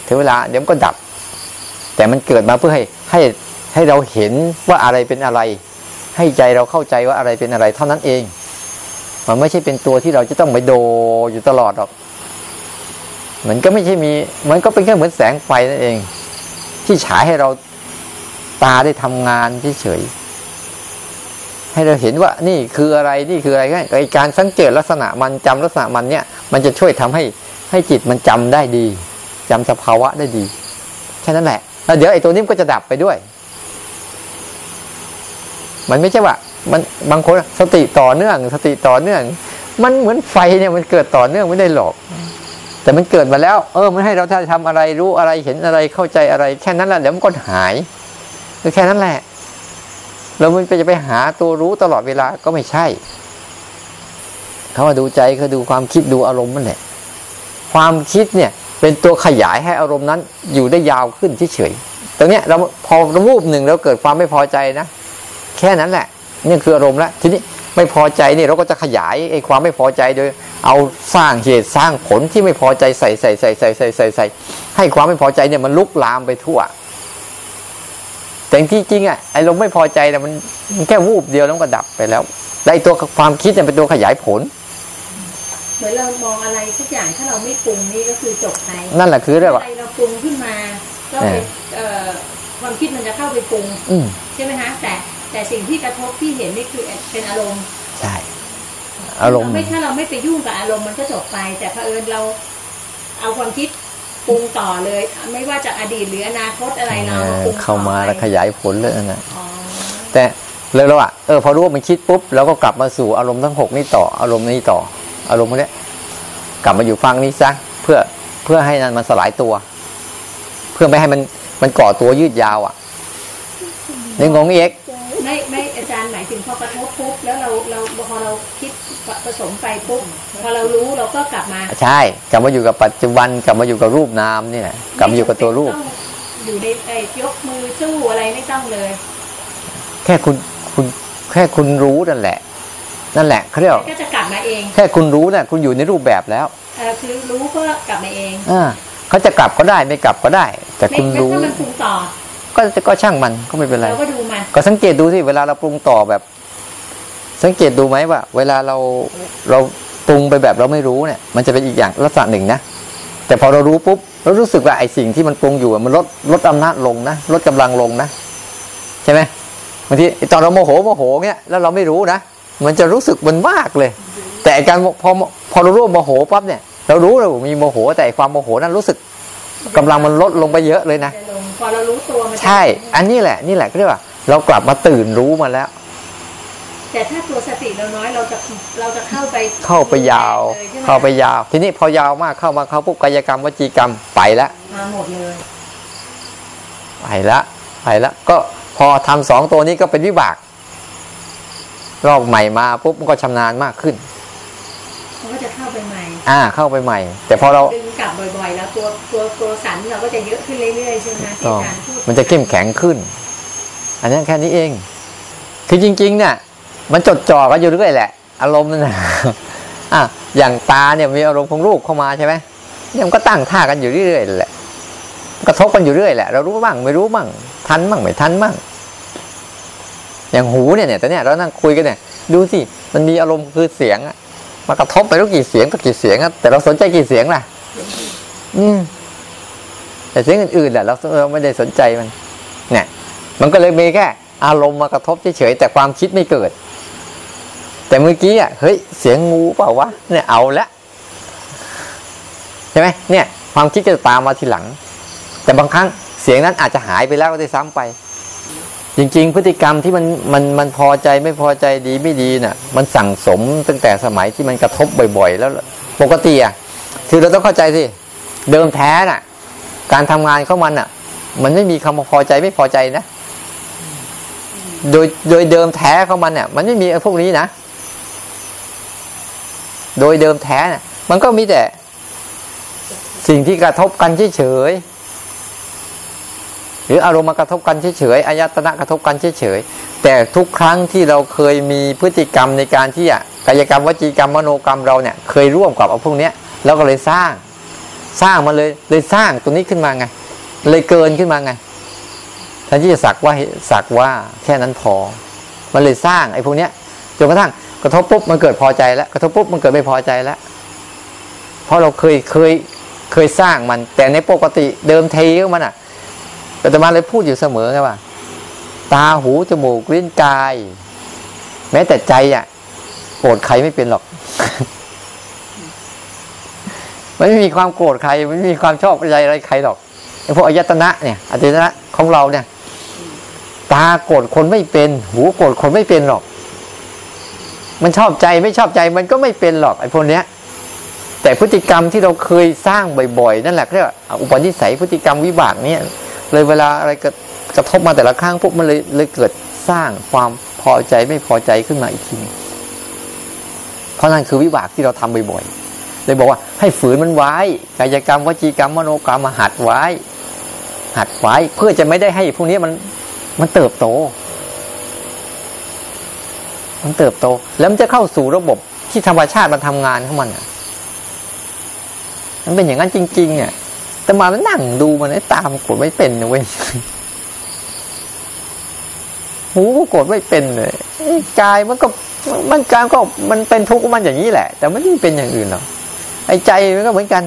ถึงเวลาเดี๋ยวมันก็ดับ แต่มันเกิดมาเพื่อให้ให้ให้เราเห็นว่าอะไรเป็นอะไร ให้ใจเราเข้าใจว่าอะไรเป็นอะไร เท่านั้นเอง มันไม่ใช่เป็นตัวที่เราจะต้องไปโดอยู่ตลอดหรอกมันก็ไม่ใช่มี มันก็เป็นแค่เหมือนแสงไฟนั่นเอง ที่ฉายให้เราตาได้ทำงานเฉยๆ ให้เราเห็นว่านี่คืออะไรนี่คืออะไรไอการสังเกตลักษณะมันจำลักษณะมันเนี่ย มันจะช่วยทำให้ให้จิตมันจำได้ดีจำสภาวะได้ดีแค่นั้นแหละแล้วเดี๋ยวไอ้ตัวนี้ก็จะดับไปด้วย มันไม่ใช่ว่า มันบางคนสติต่อเนื่อง สติต่อเนื่อง มันเหมือนไฟเนี่ยมันเกิดต่อเนื่องไม่ได้หรอก แต่มันเกิดมาแล้ว เออ มันให้เราถ้าทำอะไรรู้อะไรเห็นอะไรเข้าใจอะไร แค่นั้นแหละเดี๋ยวมันก็หายคือแค่นั้นแหละ เรามันไปจะไปหาตัวรู้ตลอดเวลาก็ไม่ใช่เขามาดูใจเขาดูความคิดดูอารมณ์มันแหละความคิดเนี่ยเป็นตัวขยายให้อารมณ์นั้น อยู่ได้ยาวขึ้นเฉยๆตรงเนี้ยเราพอรูปหนึ่งเราเกิดความไม่พอใจนะ แค่นั้นแหละนี่คืออารมณ์แล้วทีนี้ไม่พอใจนี่เราก็จะขยายไอ้ความไม่พอใจโดย เอาสร้างเหตุสร้างผลที่ไม่พอใจใส่ใส่ใส่ใส่ใส่ใส่ใส่ให้ความไม่พอใจเนี่ยมันลุกลามไปทั่ว แต่ที่จริงอะไอ้ลมไม่พอใจเนี่ยมันมันแค่วูบเดียวแล้วก็ดับไปแล้วแล้วไอ้ตัวความคิดเนี่ยเป็นตัวขยายผลเหมือนเรามองอะไรทุกอย่างถ้าเราไม่ปรุงนี่ก็คือจบไปนั่นแหละคือเรียกว่าอะไรเราปรุงขึ้นมาก็ไปเอ่อความคิดมันจะเข้าไปปรุงอืมใช่ไหมคะแต่แต่สิ่งที่กระทบที่เห็นนี่คือเป็นอารมณ์ใช่อารมณ์ไม่ถ้าเราไม่ไปยุ่งกับอารมณ์มันก็จบไป แต่เผอิญเราเอาความคิด ปรุงต่อเลย ไม่ว่าจากอดีตหรืออนาคตอะไรเราเออปรุงต่อเข้ามาแล้วไปขยายผลเลยนะอ๋อแต่เลยเราอะเออพอรู้ว่ามันคิดปุ๊บเราก็กลับมาสู่อารมณ์ทั้งหกนี้ต่ออารมณ์นี้ต่อ อารมณ์พวกเนี้ยกลับมาอยู่ฟังนี้ซะเพื่อเพื่อให้นั้นมันสลายตัว เพื่อไม่ให้มันมันก่อตัวยืดยาวอะในงงเอกไม่ไม่อาจารย์หมายถึงพอกระทบปุ๊บแล้วเราเราพอเราคิด ผสมไปปุ๊บพอเรารู้เราก็กลับมา ใช่ กลับมาอยู่กับปัจจุบันกลับมาอยู่กับรูปนามนี่แหละกลับมาอยู่กับตัวรูปไม่จำเป็นต้องอยู่ในไอ้ยกมือสู้อะไรไม่ต้องเลย แค่คุณคุณแค่คุณรู้นั่นแหละ นั่นแหละเขาเรียกว่าก็จะกลับมาเอง แค่คุณรู้น่ะคุณอยู่ในรูปแบบแล้วเออคือรู้ก็กลับมาเองอ่าเขาจะกลับก็ได้ไม่กลับก็ได้ แต่ไม่คุณไม่รู้ถ้ามันปรุงต่อก็ก็ช่างมันก็ไม่เป็นไรเราก็ดูมันก็สังเกตดูสิเวลาเราปรุงต่อแบบ สังเกตดูไหมว่า เวลาเราเราปรุงไปแบบเราไม่รู้เนี่ย มันจะเป็นอีกอย่างลักษณะหนึ่งนะแต่พอเรารู้ปุ๊บเรารู้สึกว่าไอ้สิ่งที่มันปรุงอยู่อะมันลดลดอำนาจลงนะลดกำลังลงนะ ใช่ไหมบางทีไอ้ตอนเราโมโหโมโหเงี้ยแล้วเราไม่รู้นะมันจะรู้สึกมันมากเลย แต่ไอ้การพอพอเรารู้ว่าโมโหปั๊บเนี่ย เรารู้เรามีโมโหแต่ไอ้ความโมโหนั้นรู้สึกกำลังมันลดลงไปเยอะเลยนะจะลงพอเรารู้ตัวมันจะใช่ อันนี้แหละนี่แหละก็เรียกว่า เรากลับมาตื่นรู้มาแล้ว แต่ถ้าตัวสติเราน้อยเราจะเราจะเข้าไปเข้าไปยาวลใช่หมเข้าไปยาว ทีนี้พอยาวมากเข้ามาเข้าปุ๊บกายกรรมวจีกรรมไปละมาหมดเลยไปละไปละก็พอทำสองตัวนี้ก็เป็นวิบาก รอบใหม่มาปุ๊บมันก็ชำนาญมากขึ้นมันก็จะเข้าไปใหม่ อ่า เข้าไปใหม่ แต่พอเราดึงกลับบ่อยๆ แล้วตัวตัวตัวสันเราก็จะเยอะขึ้นเรื่อยๆใช่ไหมที่ก็อาจารย์พูดมันจะเข้มแข็งขึ้น อันนี้แค่นี้เอง คือจริงๆเนี่ย มันจดจ่อกันอยู่เรื่อยแหละ อารมณ์นั่นนะอะอย่างตาเนี่ยมีอารมณ์ของรูปเข้ามาใช่ไหมเนี่ยมันก็ตั้งท่ากันอยู่เรื่อยๆแหละกระทบกันอยู่เรื่อยแหละ เรารู้บ้างไม่รู้บ้างทันบ้างไม่ทันบ้างอย่างหูเนี่ยเนี่ยแต่เนี่ยเรานั่งคุยกันเนี่ยดูสิมันมีอารมณ์คือเสียงอะมากระทบไปรู้กี่เสียงต่อกี่เสียงอะแต่เราสนใจกี่เสียงล่ะ อืมแต่เสียงอื่นๆแหละเราเราไม่ได้สนใจมัน เนี่ย มันก็เลยมีแค่อารมณ์มากระทบเฉยๆแต่ความคิดไม่เกิด แต่เมื่อกี้อะเฮ้ยเสียงงูเปล่าวะเนี่ยเอาละใช่ไหมเนี่ย ความคิดจะตามมาทีหลัง แต่บางครั้งเสียงนั้นอาจจะหายไปแล้วก็ได้ซ้ำไป จริง ๆ พฤติกรรมที่มันมันมันพอใจไม่พอใจดีไม่ดีน่ะ มันสั่งสมตั้งแต่สมัยที่มันกระทบบ่อย ๆ แล้วปกติอะคือเราต้องเข้าใจสิเดิมแท้น่ะ การทำงานเข้ามันอะ มันไม่มีคำว่าพอใจไม่พอใจนะโดยโดยเดิมแท้ของมันเนี่ยมันไม่มีไอ้พวกนี้นะ โดยเดิมแท้เนี่ยมันก็มีแต่ สิ่งที่กระทบกันเฉยๆหรืออารมณ์มากระทบกันเฉยๆอายตนะกระทบกันเฉยๆแต่ทุกครั้งที่เราเคยมีพฤติกรรมในการที่อะกายกรรมวจีกรรมมโนกรรมเราเนี่ยเคยร่วมกับเอาพวกเนี้ยแล้วก็เลยสร้าง สร้างมาเลยเลยสร้างตัวนี้ขึ้นมาไง เลยเกินขึ้นมาไงแทนที่จะสักว่าสักว่าแค่นั้นพอ มันเลยสร้างไอ้พวกเนี้ยจนกระทั่ง กระทบปุ๊บมันเกิดพอใจแล้วกระทบปุ๊บมันเกิดไม่พอใจแล้วเพราะเราเคยเคยเคยสร้างมัน แต่ในปกติเดิมทีของมันอะอาตมาเลยพูดอยู่เสมอไงว่า ตาหูจมูกลิ้นกาย แม้แต่ใจอะโกรธใครไม่เป็นหรอก มันไม่มีความโกรธใคร มันไม่มีความชอบใจอะไรใครหรอกไอ้พวกอายตนะเนี่ยอายตนะของเราเนี่ย ตาโกรธคนไม่เป็น หูโกรธคนไม่เป็นหรอก มันชอบใจไม่ชอบใจมันก็ไม่เป็นหรอกไอ้พวกเนี้ย แต่พฤติกรรมที่เราเคยสร้างบ่อยๆ นั่นแหละเรียกว่าอุปนิสัยพฤติกรรมวิบากเนี่ย เลยเวลาอะไรกระกระทบมาแต่ละครั้งปุ๊บมันเลยเลยเกิดสร้างความพอใจไม่พอใจขึ้นมาอีกทีเพราะนั่นคือวิบากที่เราทำบ่อยๆเลยบอกว่าให้ฝืนมันไว้กายกรรมวจีกรรมมโนกรรมมาหัดไว้ หัดไว้เพื่อจะไม่ได้ให้พวกนี้มันมันเติบโต มันเติบโต แล้วมันจะเข้าสู่ระบบที่ธรรมชาติมันทำงานของมันอะมันเป็นอย่างนั้นจริง ๆ เนี่ย แต่มามันนั่งดูมันไอ้ตามกดไม่เป็นนะเว้ยหูก็กดไม่เป็นเลยไอ้กายมันก็มันการก็มันเป็นทุกข์มันอย่างนี้แหละ แต่มันไม่เป็นอย่างอื่นหรอกไอ้ใจมันก็เหมือนกัน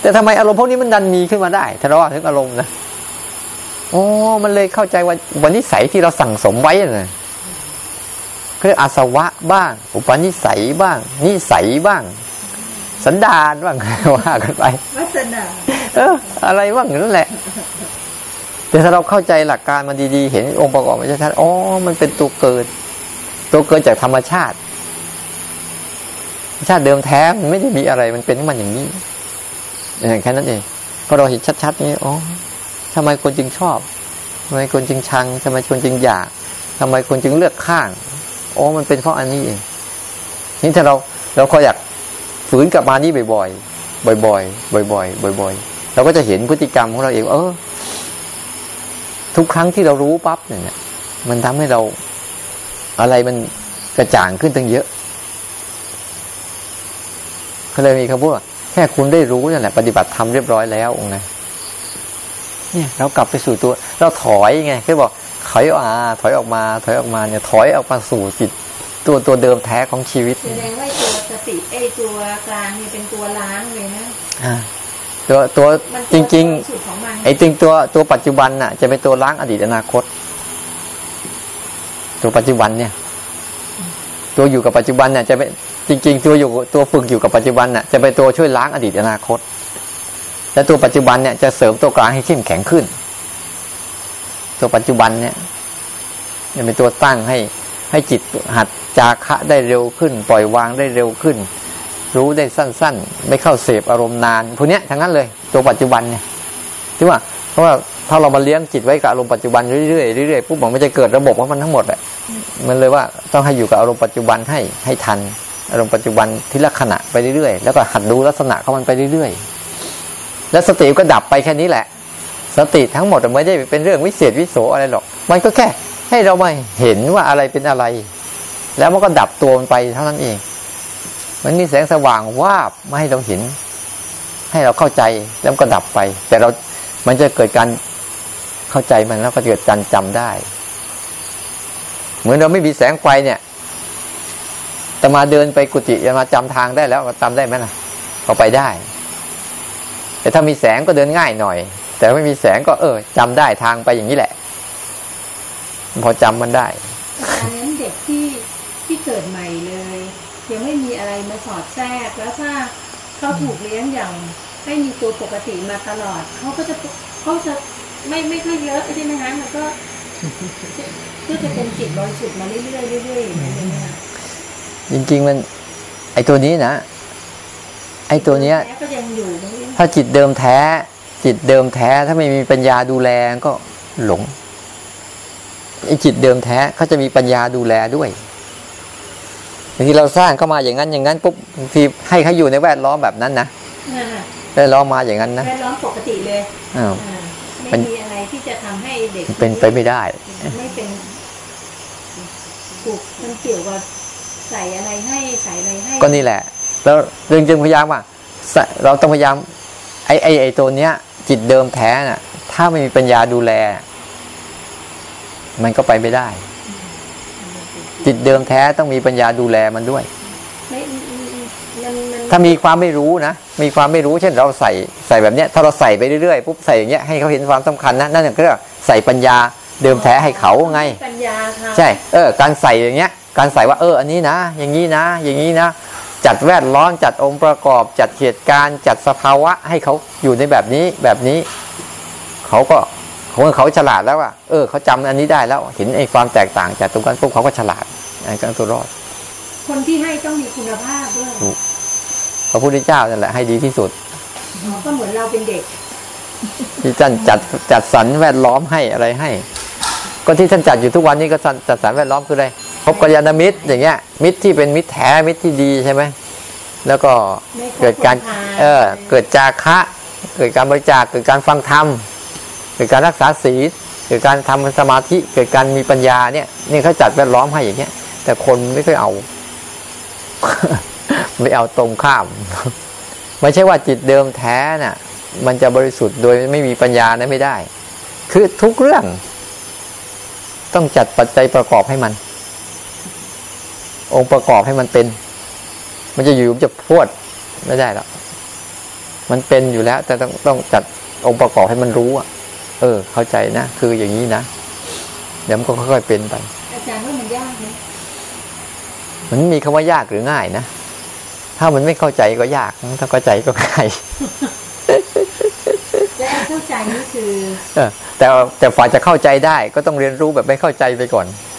แต่ทำไมอารมณ์พวกนี้มันดันมีขึ้นมาได้ถ้าเราว่าถึงอารมณ์นะโอ้มันเลยเข้าใจว่าวันนิสัยที่เราสั่งสมไว้น่ะ รียกอาสวะบ้าง อุปนิสัยบ้าง นิสัยบ้าง สันดานบ้างว่ากันไปวัฒนาเออ อะไรบ้างนั่นแหละ แต่ถ้าเราเข้าใจหลักการมันดีๆ เห็นองค์ประกอบมันชัดๆอ๋อ มันเป็นตัวเกิด ตัวเกิดจากธรรมชาติธรรมชาติเดิมแท้มันไม่ได้มีอะไร มันเป็นของมันอย่างนี้อย่างแค่นั้นเองพอเราเห็นชัดๆนี้อ๋อทำไมคนจึงชอบทำไมคนจึงชังทำไมคนจึงอยากทำไมคนจึงเลือกข้าง อ๋อมันเป็นเพราะอันนี้เองนี่ถ้าเราเราคอยอยากฝืนกลับมานี่บ่อยๆบ่อยๆบ่อยๆบ่อยๆเราก็จะเห็นพฤติกรรมของเราเองเออ ทุกครั้งที่เรารู้ปั๊บเนี่ยมันทำให้เราอะไรมันกระจ่างขึ้นตั้งเยอะเขาเลยมีคำพูดว่าแค่คุณได้รู้นั่นแหละ ปฏิบัติทำเรียบร้อยแล้วไงเนี่ย เรากลับไปสู่ตัว เราถอยไงคือบอก ถอยออกมาถอยออกมา ถอยออกมาเนี่ยถอยออกมาสู่จิต ตัวตัวเดิมแท้ของชีวิตแสดงว่าไอ้ตัวสติไอ้ตัวกลางเนี่ยเป็นตัวล้างเลยนะอ่าตัวตัวมันจริงตัวสุดของมันๆไอ้จริงตัวตัวปัจจุบันน่ะ จะเป็นตัวล้างอดีตอนาคต ตัวปัจจุบันเนี่ย ตัวอยู่กับปัจจุบันเนี่ยจะเป็นจริง ๆ ตัวอยู่ตัวฝึกอยู่กับปัจจุบันน่ะจะเป็นตัวช่วยล้างอดีตอนาคต และตัวปัจจุบันเนี่ยจะเสริมตัวกลางให้เข้มแข็งขึ้น ตัวปัจจุบันเนี่ยจะเป็นตัวตั้งให้ให้จิตหัดจาคะได้เร็วขึ้น ปล่อยวางได้เร็วขึ้น รู้ได้สั้น ๆ ไม่เข้าเสพอารมณ์นานพวกเนี้ยทั้งนั้นเลย ตัวปัจจุบันเนี่ยที่ว่าเพราะว่าถ้าเรามาเลี้ยงจิตไว้กับอารมณ์ปัจจุบันเรื่อยๆเรื่อยๆปุ๊บมันจะเกิดระบบของมันทั้งหมดแหละมันเลยว่าต้องให้อยู่กับอารมณ์ปัจจุบันให้ให้ทันอารมณ์ปัจจุบันที่ลักษณะไปเรื่อยๆแล้วก็หัดดูลักษณะของมันไปเรื่อยๆ แล้วสติก็ดับไปแค่นี้แหละ สติทั้งหมดไม่ได้เป็นเรื่องวิเศษวิโสอะไรหรอก มันก็แค่ ให้เรามาเห็นว่าอะไรเป็นอะไร แล้วมันก็ดับตัวมันไปเท่านั้นเอง มันมีแสงสว่างวาบมาให้เราเห็น ให้เราเข้าใจแล้วก็ดับไป แต่เรา มันจะเกิดการเข้าใจมันแล้วก็เกิดการจำได้ เหมือนเราไม่มีแสงไฟเนี่ยแต่มาเดินไปกุฏิจะมาจำทางได้แล้วก็จำได้ไหมล่ะก็ไปได้ แต่ถ้ามีแสงก็เดินง่ายหน่อย แต่ไม่มีแสงก็เออจำได้ทางไปอย่างนี้แหละ พอจำมันได้อันนั้นเด็กที่ที่เกิดใหม่เลย ยังไม่มีอะไรมาสอดแทรกแล้วถ้าเขาถูกเลี้ยงอย่างให้มีตัวปกติมาตลอดเขาก็จะเขาจะไม่ไม่ค่อยเยอะใช่ไหมคะมันก็ก็จะเป็นจิตบริสุทธิ์มาเรื่อยๆเรื่อยๆอย่างนี้ยนะคะจริงๆมัน ไอตัวนี้นะไอตัวเนี้ยแม่ก็ยังอยู่ตรงนี้ถ้าจิตเดิมแท้ จิตเดิมแท้ถ้าไม่มีปัญญาดูแลก็หลงไอจิตเดิมแท้เขาจะมีปัญญาดูแลด้วยบางทีเราสร้างเข้ามาอย่างนั้นอย่างนั้นปุ๊บบางทีให้เขาอยู่ในแวดล้อมแบบนั้นนะอ่าแวดล้อมมาอย่างนั้นนะแวดล้อมปกติเลยอ้าวอ่ามัไม่นมีอะไรที่จะทำให้เด็กเป็นไปไม่ได้ไม่เป็นถูกมันเกี่ยวกับใส่อะไรให้ใส่อะไรให้ก็นี่แหละ แล้วเรื่องจึงพยายามว่าสะเราต้องพยายามไอ้ไอ้ไอ้ตัวเนี้ย จิตเดิมแท้น่ะ ถ้าไม่มีปัญญาดูแล มันก็ไปไม่ได้ จิตเดิมแท้ต้องมีปัญญาดูแลมันด้วยไม่มันมันถ้ามีความไม่รู้นะ มีความไม่รู้ เช่นเราใส่ใส่แบบเนี้ย ถ้าเราใส่ไปเรื่อยๆปุ๊บใส่อย่างเงี้ยให้เขาเห็นความสำคัญนะนั่นก็เรียกว่าใส่ปัญญาเดิมแท้ให้เขาไงปัญญาค่ะใช่ เออ การใส่อย่างเงี้ย การใส่ว่าเออ อันนี้นะ อย่างนี้นะ อย่างนี้นะ จัดแวดล้อมจัดองค์ประกอบ จัดเหตุการณ์ จัดสภาวะให้เขาอยู่ในแบบนี้แบบนี้ เขาก็เขาเขาฉลาดแล้วว่าเออเขาจำอันนี้ได้แล้วเห็นไอ้ความแตกต่างจากตรงกันปุ๊บเขาก็ฉลาดไอ้การตัวรอด คนที่ให้ต้องมีคุณภาพด้วยถูกพระพุทธเจ้านั่นแหละให้ดีที่สุดอ๋อก็เหมือนเราเป็นเด็กที่ท่านจัดจัดสรรแวดล้อมให้อะไรให้ ก็ที่ท่านจัดอยู่ทุกวันนี้ก็จัดสรรแวดล้อมคืออะไร พบกัลยาณมิตรอย่างเงี้ย มิตรที่เป็นมิตรแท้มิตรที่ดีใช่ไหมแล้วก็ไม่คบเกิดการคนพาลเออเกิดจาคะ เกิดการบริจาคเกิดการฟังธรรมเกิดการรักษาศีลเกิดการทำสมาธิเกิดการมีปัญญาเนี่ยนี่เขาจัดแวดล้อมให้อย่างเงี้ย แต่คนไม่เคยเอา ไม่เอาตรงข้าม ไม่ใช่ว่าจิตเดิมแท้น่ะ มันจะบริสุทธิ์โดยไม่มีปัญญานะไม่ได้ คือทุกเรื่อง ต้องจัดปัจจัยประกอบให้มัน องค์ประกอบให้มันเป็น มันจะอยู่มันจะพรวดไม่ได้หรอกมันเป็นอยู่แล้ว แต่ต้องต้องจัดองค์ประกอบให้มันรู้อะ เออ เข้าใจนะ คืออย่างนี้นะเดี๋ยวมันก็ค่อยๆเป็นไป อาจารย์ว่ามันยากไหมมันมีคำว่ายากหรือง่ายนะถ้ามันไม่เข้าใจก็ยาก ถ้าเข้าใจก็ง่ายและไอ้เข้าใจนี่คือเออแต่แต่ฝ่ายจะเข้าใจได้ก็ต้องเรียนรู้แบบไม่เข้าใจไปก่อนฮะ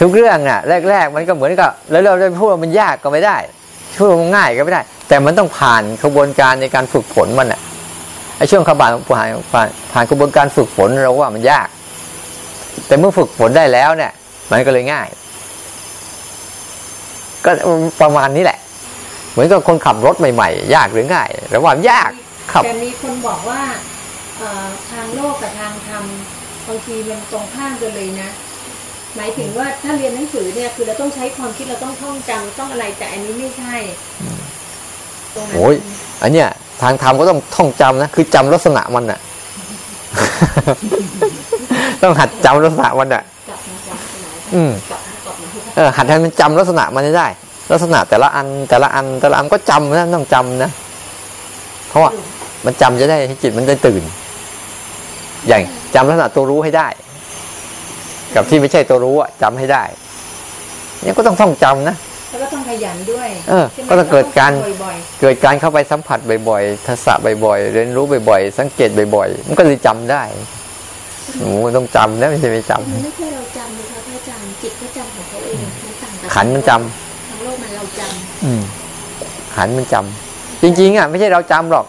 ทุกเรื่องน่ะ แรก ๆ มันก็เหมือนกับแล้วเราจะพูดว่ามันยากก็ไม่ได้พูดว่ามันง่ายก็ไม่ได้ แต่มันต้องผ่านกระบวนการในการฝึกฝนมันอะไอ้ช่วงขบานผ่านผ่านผ่านกระบวนการฝึกฝนเราว่ามันยาก แต่เมื่อฝึกฝนได้แล้วเนี่ย มันก็เลยง่าย ก็ประมาณนี้แหละ เหมือนกับคนขับรถใหม่ ๆ ยากหรือง่ายระหว่างยากขับแต่มีคนบอกว่าทางโลกกับทางธรรมบางทีมันตรงข้ามกันเลยนะ หมายถึงว่าถ้าเรียนหนังสือเนี่ย คือเราต้องใช้ความคิดเราต้องท่องจำต้องอะไรแต่อันนี้ไม่ใช่ตรงนั้นโอ้ยอันเนี้ยทางธรรมก็ต้องท่องจำนะคือจำลักษณะมันอะต้องหัดจำลักษณะมันอะจับมาจับมาอืมจับมาจับมาเออหัดให้มันจำลักษณะมันให้ได้ ลักษณะแต่ละอันแต่ละอันแต่ละอันก็จำนะต้องจำนะเพราะว่ามันจำจะได้ให้จิตมันได้ตื่น อย่างจำลักษณะตัวรู้ให้ได้ กับที่ไม่ใช่ตัวรู้อะจำให้ได้ เนี่ยก็ต้องท่องจำนะแล้วก็ต้องขยันด้วยเออใช่ไหมก็ต้องเกิดการต้องบ่อยเกิดการเข้าไปสัมผัสบ่อยๆทัศะบ่อยๆเรียนรู้บ่อยๆสังเกตบ่อยๆมันก็เลยจำได้โอ้โหมันต้องจำนะไม่ใช่ไม่จำมันไม่ใช่เราจำนะคะพระอาจารย์จิตก็จำของเขาเองมันต่างกับขันมันจำทางโลกมันเราจอืมขันมันจำจริงๆอะไม่ใช่เราจำหรอก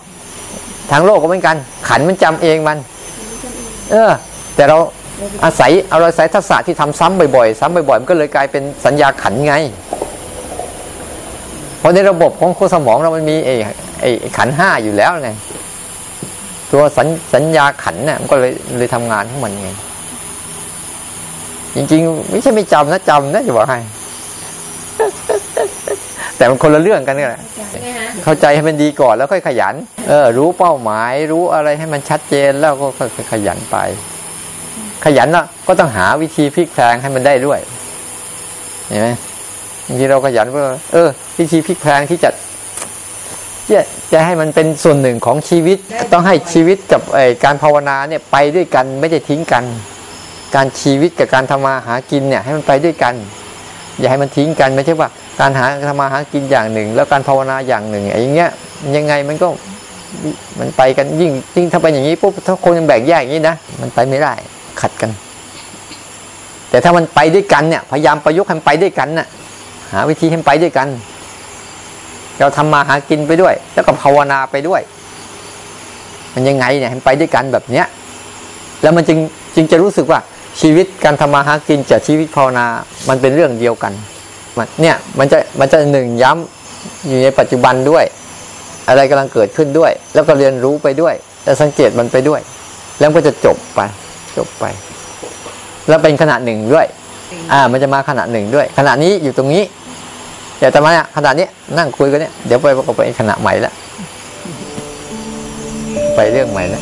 ทางโลกก็เหมือนกัน ขันมันจำเองมันำมันจำเองเออ แต่เรา อาศัยเอาเราอาศัยทักษะที่ทำซ้ำบ่อยๆ ซ้ำบ่อยๆมันก็เลยกลายเป็นสัญญาขันไง เพราะในระบบของโคสมองเรามันมีไอ้ไอ้ไอ้ขันห้าอยู่แล้วไงตัวสัญสัญญาขันเนี่ยมันก็เลยเลยทำงานของมันไง จริงๆ ไม่ใช่ไม่จำนะจำนะจะบอกให้แต่มันคนละเรื่องกันนี่แหละๆใช่ไหมฮะเข้าใจให้มันดีก่อนแล้วค่อยขยัน เออ รู้เป้าหมาย รู้อะไรให้มันชัดเจนแล้วก็ค่อยๆขยันไป ขยันแล้วก็ต้องหาวิธีพลิกแพลงให้มันได้ด้วยเห็นไหมบางทีเราขยันว่าเออ วิธีพลิกแพลงที่จะจะจะให้มันเป็นส่วนหนึ่งของชีวิต ต้องให้ชีวิตกับไอการภาวนาเนี่ยไปด้วยกันไม่ได้ทิ้งกัน การชีวิตกับการทำมาหากินเนี่ย ให้มันไปด้วยกัน อย่าให้มันทิ้งกันไม่ใช่ว่าการหาทำมาหากินอย่างหนึ่ง แล้วการภาวนาอย่างหนึ่งไอ้อย่างเงี้ยยังไงมันก็มันไปกันยิ่งยิ่งถ้าเป็นอย่างนี้ปุ๊บถ้าคนยังแบ่งแยกอย่างนี้นะมันไปไม่ได้ ขัดกัน แต่ถ้ามันไปด้วยกันเนี่ย พยายามประยุกต์ให้มันไปด้วยกันน่ะ หาวิธีให้มันไปด้วยกัน เราทำมาหากินไปด้วย แล้วก็ภาวนาไปด้วย มันยังไงเนี่ยให้มันไปด้วยกันแบบเนี้ย แล้วมันจึงจึงจะรู้สึกว่าชีวิตการทำมาหากินกับชีวิตภาวนา มันเป็นเรื่องเดียวกันมันเนี่ยมันจะมันจะหนึ่งย้ำอยู่ในปัจจุบันด้วย อะไรกำลังเกิดขึ้นด้วย แล้วก็เรียนรู้ไปด้วย แล้วสังเกตมันไปด้วย แล้วก็จะจบไป จบไป แล้วเป็นขณะหนึ่งด้วย อ่า มันจะมาขณะหนึ่งด้วยขณะนี้อยู่ตรงนี้เดี๋ยวแต่มาเนี่ยขณะนี้นั่งคุยกันเนี่ยเดี๋ยวไปประกอบไปขณะใหม่ละไปเรื่องใหม่ละ